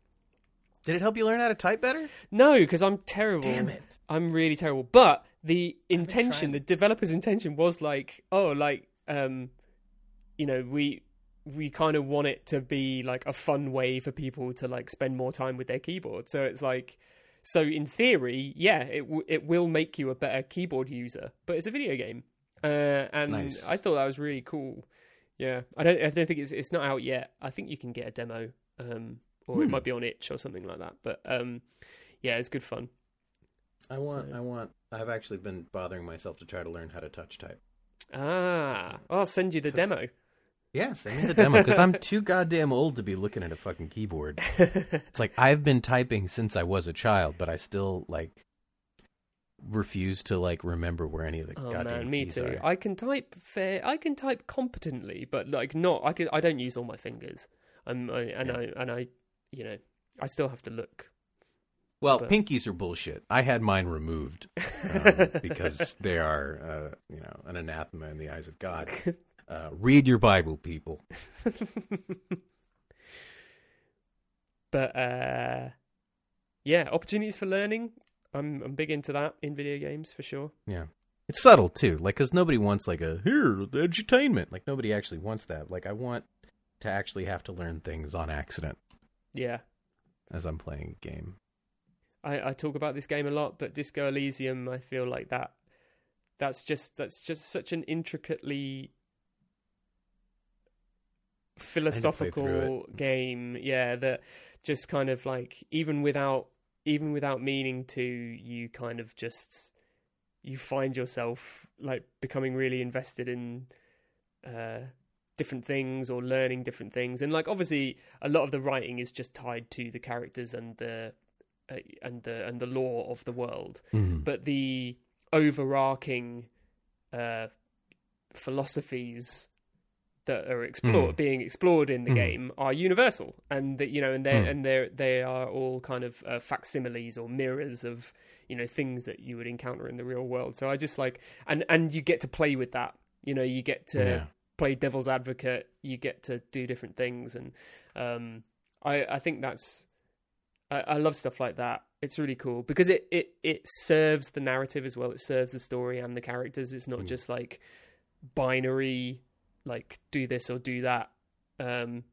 Did it help you learn how to type better? No, because I'm terrible. Damn it. I'm really terrible. But the intention, the developer's intention was like, oh, like, um, you know, we we kind of want it to be like a fun way for people to like spend more time with their keyboard. So it's like, so in theory, yeah, it w- it will make you a better keyboard user, but it's a video game, uh, and Nice. I thought that was really cool. Yeah, I don't I don't think it's it's not out yet. I think you can get a demo, um, or it Hmm. might be on itch or something like that. But um, yeah, it's good fun. I want, So- I want, I've actually been bothering myself to try to learn how to touch type. Ah, I'll send you the demo. Yeah, send me the demo because I'm too goddamn old to be looking at a fucking keyboard. It's like I've been typing since I was a child, but I still like refuse to like remember where any of the oh goddamn man, me keys too. are. I can type fair. I can type competently, but like not. I can. I don't use all my fingers. I'm. I, and Yeah. I and I. You know, I still have to look. Well, but- pinkies are bullshit. I had mine removed um, because they are, uh, you know, an anathema in the eyes of God. Uh, read your Bible, people. but uh, yeah, opportunities for learning. I'm. I'm big into that in video games for sure. Yeah. It's subtle too, like because nobody wants like a here edutainment. Like nobody actually wants that. Like I want to actually have to learn things on accident Yeah. as I'm playing a game. I, I talk about this game a lot, but Disco Elysium, I feel like that that's just that's just such an intricately philosophical game, yeah, that just kind of like even without even without meaning to, you kind of just you find yourself like becoming really invested in uh different things or learning different things and like obviously a lot of the writing is just tied to the characters and the uh, and the and the law of the world Mm-hmm. but the overarching uh philosophies that are explored Mm. being explored in the Mm. game are universal and that you know and they Mm. are and they they are all kind of uh, facsimiles or mirrors of you know things that you would encounter in the real world so i just like and and you get to play with that you know you get to yeah. Play devil's advocate you get to do different things. And um i i think that's i, I love stuff like that. It's really cool because it, it it serves the narrative as well. It serves the story and the characters. It's not Mm. just like binary like do this or do that. Um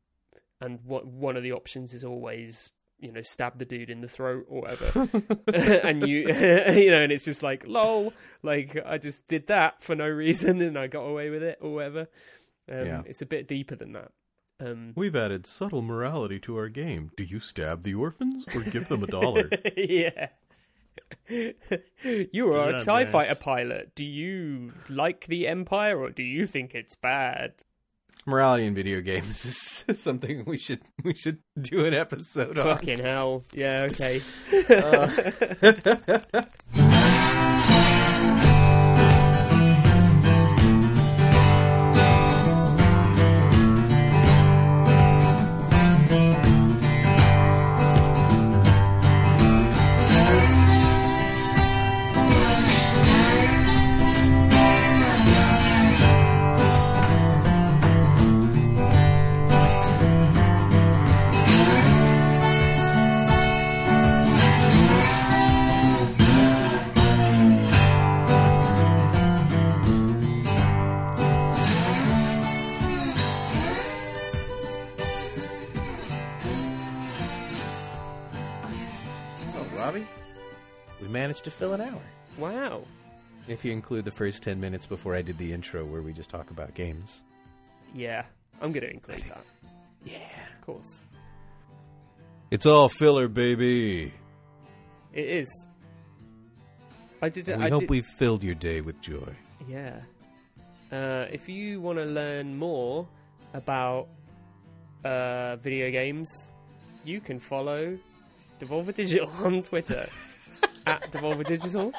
and what one of the options is always you know stab the dude in the throat or whatever and you you know and it's just like lol like i just did that for no reason and i got away with it or whatever um, Yeah. it's a bit deeper than that Um, We've added subtle morality to our game. Do you stab the orphans or give them a dollar? yeah. you are a Yeah, TIE nice. fighter pilot. Do you like the Empire or do you think it's bad? Morality in video games is something we should we should do an episode on. Fucking hell. Yeah, okay. Oh, we managed to fill an hour. wow. If you include the first ten minutes before I did the intro, where we just talk about games. Yeah, I'm going to include that. Yeah, Of course. it's all filler, baby. It is. I did. We I hope did, we've filled your day with joy. Yeah. Uh, if you want to learn more about uh, video games, you can follow Devolver Digital on Twitter at Devolver Digital,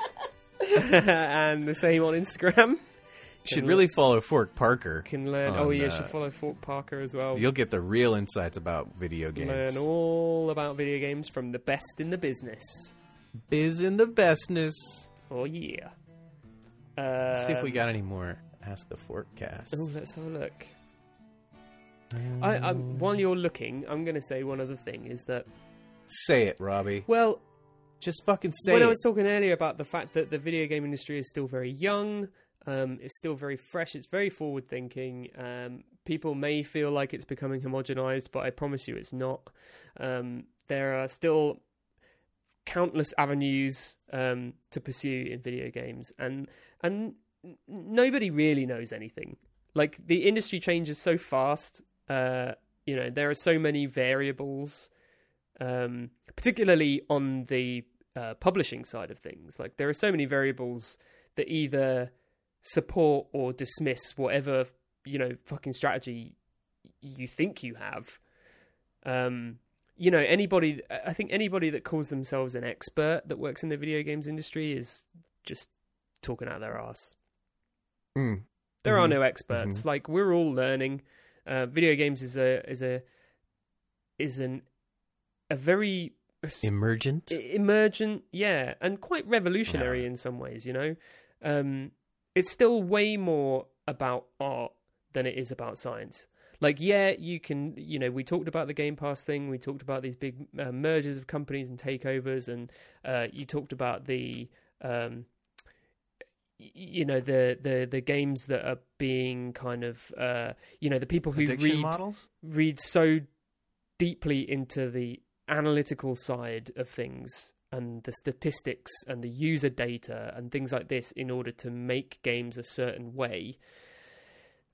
and the same on Instagram. You should really follow Fork Parker. Can learn. oh, yeah, you uh, should follow Fork Parker as well. You'll get the real insights about video games. Learn all about video games from the best in the business. Biz in the bestness. Oh yeah. Let's see if we Um, got any more Ask the Forkcast. Oh, let's have a look. I, I, while you're looking, I'm going to say one other thing is that, Say it, Robbie. well, Just fucking say when it. I was talking earlier about the fact that the video game industry is still very young, um, it's still very fresh, it's very forward thinking. Um, people may feel like it's becoming homogenized, but I promise you it's not. Um, there are still countless avenues um, to pursue in video games, and and nobody really knows anything. Like the industry changes so fast. Uh, you know, there are so many variables, um, particularly on the uh, publishing side of things. Like there are so many variables that either support or dismiss whatever you know fucking strategy you think you have. Um, you know, anybody. I think anybody that calls themselves an expert that works in the video games industry is just talking out their ass. Mm. There are Mhm. no experts. Like we're all learning. Uh, video games is a is a is an a very Emergent. Emergent, yeah, and quite revolutionary Yeah. in some ways. You know, um, it's still way more about art than it is about science. Like, yeah, you can, you know, we talked about the Game Pass thing. We talked about these big uh, mergers of companies and takeovers, and uh, you talked about the, um, you know, the the the games that are being kind of, uh, you know, the people who Addiction read models? read so deeply into the analytical side of things and the statistics and the user data and things like this in order to make games a certain way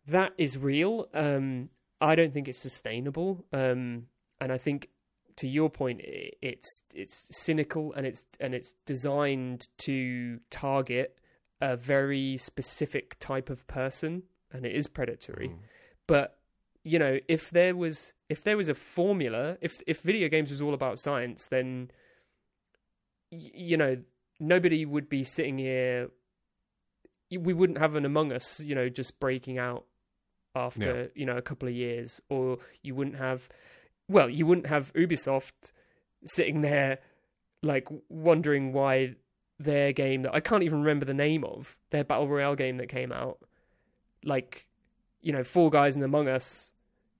that is real. Um i don't think it's sustainable. Um and i think to your point it's it's cynical and it's and it's designed to target a very specific type of person and it is predatory. Mm. but you know if there was if there was a formula if if video games was all about science then y- you know nobody would be sitting here we wouldn't have an among us you know just breaking out after you know a couple of years or you wouldn't have well you wouldn't have ubisoft sitting there like wondering why their game that i can't even remember the name of their battle royale game that came out like you know, Fall Guys and Among Us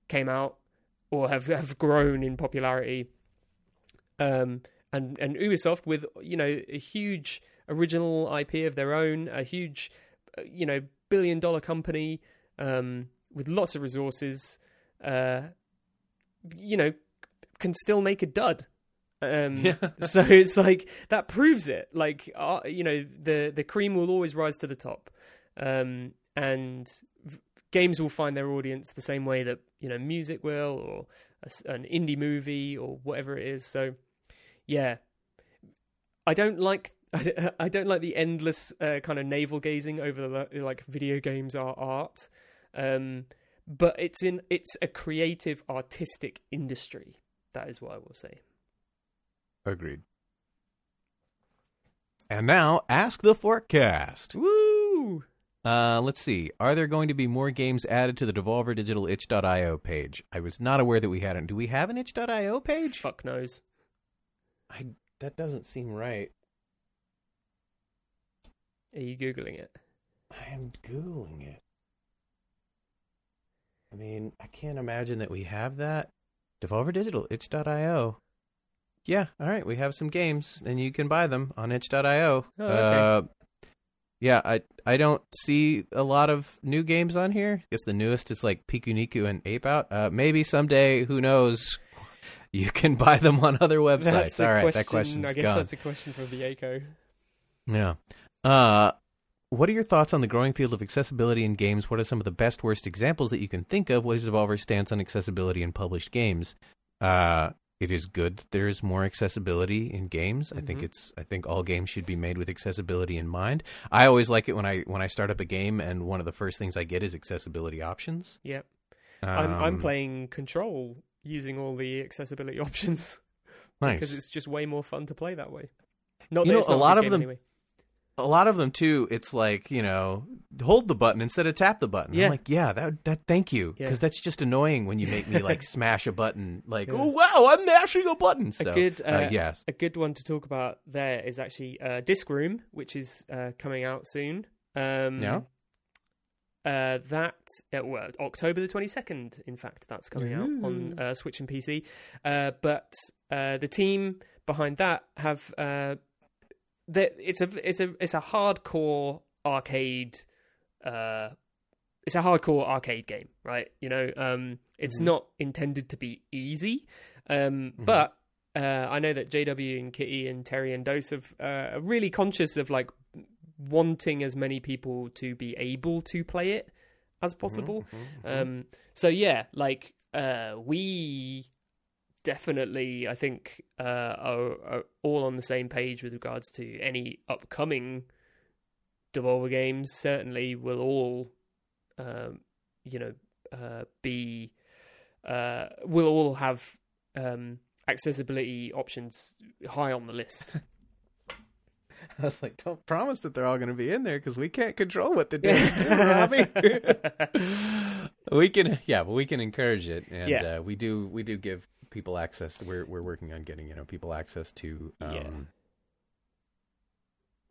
came out or have have grown in popularity. Um, and and Ubisoft with you know a huge original IP of their own, a huge uh, you know billion dollar company um, with lots of resources, uh, you know, can still make a dud. Um, Yeah. so it's like that proves it. Like uh, you know, the the cream will always rise to the top, um, and games will find their audience the same way that you know music will, or a an indie movie, or whatever it is. So, yeah, I don't like. I don't like the endless uh, kind of navel gazing over the like video games are art, um, but it's in it's a creative artistic industry. That is what I will say. Agreed. And now, ask the forecast. Woo! Uh, let's see. Are there going to be more games added to the Devolver Digital itch.io page? I was not aware that we had it. Do we have an itch.io page? Fuck knows. I that doesn't seem right. Are you googling it? I am googling it. I mean, I can't imagine that we have that. Devolver Digital itch.io. Yeah, all right, we have some games and you can buy them on itch.io. Oh, okay. Uh yeah, I I don't see a lot of new games on here. I guess the newest is like Pikuniku and Ape Out. Uh, maybe someday, who knows? You can buy them on other websites. That's All right, question. that question's I guess gone. that's a question for Vieko. Yeah. Uh, what are your thoughts on the growing field of accessibility in games? What are some of the best, worst examples that you can think of? What is Devolver's stance on accessibility in published games? Uh, it is good that there is more accessibility in games. I think Mhm. it's. I think all games should be made with accessibility in mind. I always like it when I when I start up a game and one of the first things I get is accessibility options. Yep. I'm I'm Um, playing Control using all the accessibility options nice. because it's just way more fun to play that way. Not You that know, a lot of them- Anyway. A lot of them too it's like you know hold the button instead of tap the button Yeah. i'm like yeah that that thank you Yeah. because that's just annoying when you make me like smash a button like Yeah. oh wow i'm mashing a button so a good uh, uh, yes a good one to talk about there is actually uh, Disc Room, which is uh, coming out soon. Um, Yeah. Uh, that uh, well, October the twenty second. In fact, that's coming out on Ooh. uh, Switch and PC. Uh, but uh, the team behind that have uh, that it's a it's a it's a hardcore arcade. Uh, it's a hardcore arcade game, right? You know, um, it's Mhm. not intended to be easy, um, Mhm. but uh, I know that JW and Kitty and Terri and Dose have, uh, are really conscious of like wanting as many people to be able to play it as possible. Mhm, mhm. Um, so yeah, like uh, we definitely, I think, uh, are, are all on the same page with regards to any upcoming Devolver games. Certainly, will all, um, you know, uh, be uh, will all have um, accessibility options high on the list. i was like don't promise that they're all going to be in there because we can't control what they're doing Robbie. we can yeah but we can encourage it and Yeah. uh, we do we do give people access we're we're working on getting you know people access to um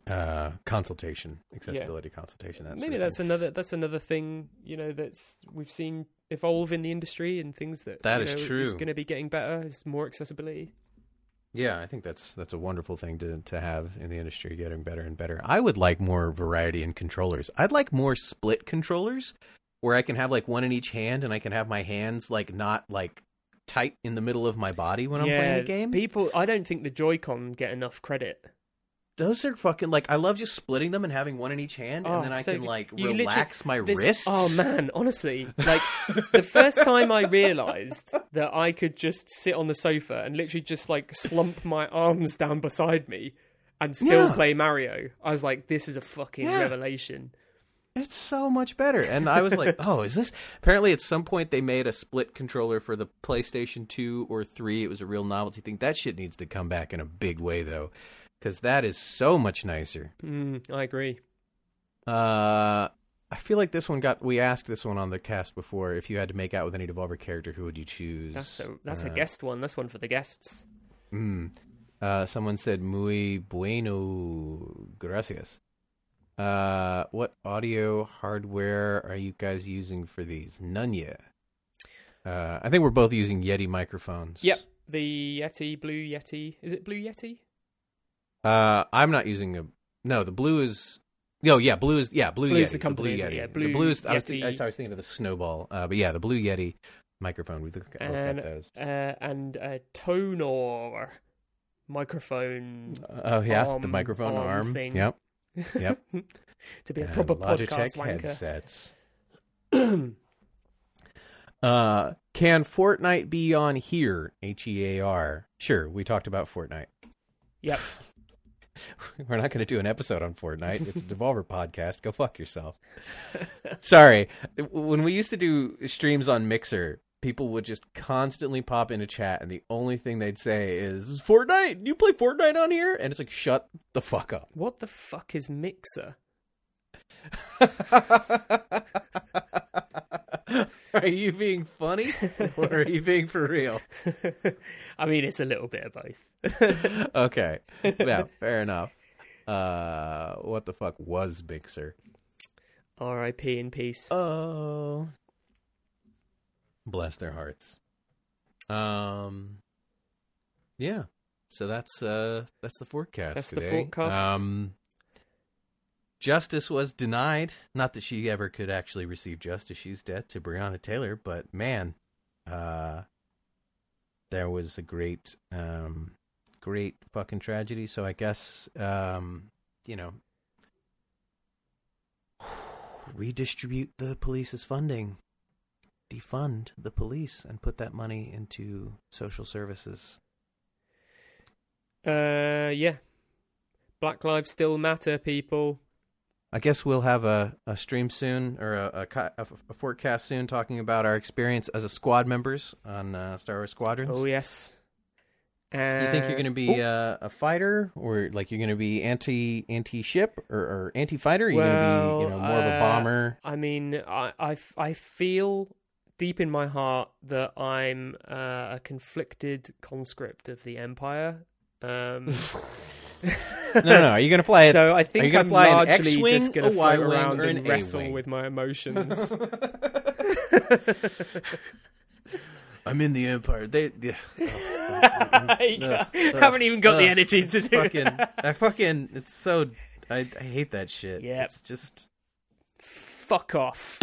uh consultation accessibility consultation that's Maybe that's another that's another thing you know that's we've seen evolve in the industry and things that That you know, true. is going to be getting better. Is more accessibility. yeah i think that's that's a wonderful thing to to have in the industry getting better and better i would like more variety in controllers i'd like more split controllers where i can have like one in each hand and i can have my hands like not like tight in the middle of my body when i'm playing a game People, I don't think the Joy-Con get enough credit. Those are fucking like I love just splitting them and having one in each hand, Oh, and then I so can like relax my This- wrists. Oh man, honestly, like the first time I realized that I could just sit on the sofa and literally just like slump my arms down beside me and still Yeah. play Mario, I was like, this is a fucking Yeah. revelation. It's so much better. And I was like, oh, is this? Apparently, at some point they made a split controller for the PlayStation Two or Three. It was a real novelty thing. That shit needs to come back in a big way though, because that is so much nicer. Mm, I agree. Uh, I feel like this one got. We asked this one on the cast before. If you had to make out with any Devolver character, who would you choose? That's so. That's a Uh, guest one. That's one for the guests. Mm. Uh, someone said muy bueno, gracias. Uh, what audio hardware are you guys using for these? None yet. Uh, I think we're both using Yeti microphones. Yep. The Yeti, Blue Yeti. Is it Blue Yeti? Uh, I'm not using a. No, the blue is. No, yeah, blue is yeah, blue Blue's Yeti. the company, blue Yeti. Yeah, the Blue blue is. I was, Yeti. thi- I was thinking of the snowball. Uh, but yeah, the blue Yeti microphone. We've got And, those. Uh, and a Tonor microphone. Oh yeah, the microphone arm arm. thing. Yep. Yep. to be a And proper Logitech podcast wanker. headsets. uh, can Fortnite be on here? H E A R. Sure, we talked about Fortnite. Yep. We're not going to do an episode on Fortnite. It's a Devolver podcast. Go fuck yourself. Sorry. When we used to do streams on Mixer, people would just constantly pop into chat, and the only thing they'd say is, Fortnite? You play Fortnite on here? And it's like, shut the fuck up. What the fuck is Mixer? are you being funny or are you being for real? I mean, it's a little bit of both. okay. Yeah, fair enough. Uh, what the fuck was Mixer? R.I.P. in peace. Oh, bless their hearts. Um, yeah. So that's uh that's the forecast. That's the today. forecast. Um, justice was denied. Not that she ever could actually receive justice. She's dead to Breonna Taylor, but man, uh, there was a great, um, great fucking tragedy. So I guess, um, you know, redistribute the police's funding, defund the police, and put that money into social services. Uh, yeah. Black lives still matter, people. I guess we'll have a, a stream soon or a, a, a, forecast soon talking about our experience as a squad members on uh, Star Wars Squadrons. Oh yes. you think you're going to be Uh, uh, a fighter, or like you're going to be anti anti ship or, or anti fighter? Are you Well, going to be you know more of a uh, bomber? I mean, I, I, I feel deep in my heart that I'm uh, a conflicted conscript of the Empire. Um, no, no, no. Are you going to fly it? so I you think gonna I'm fly an largely X-wing, just going to float Y-wing, around and an wrestle A-wing? with my emotions. I'm in the Empire. They, they I Ugh, haven't even got the energy to it's do fucking, it. I fucking. It's so. I, I hate that shit. Yep. It's just. Fuck off.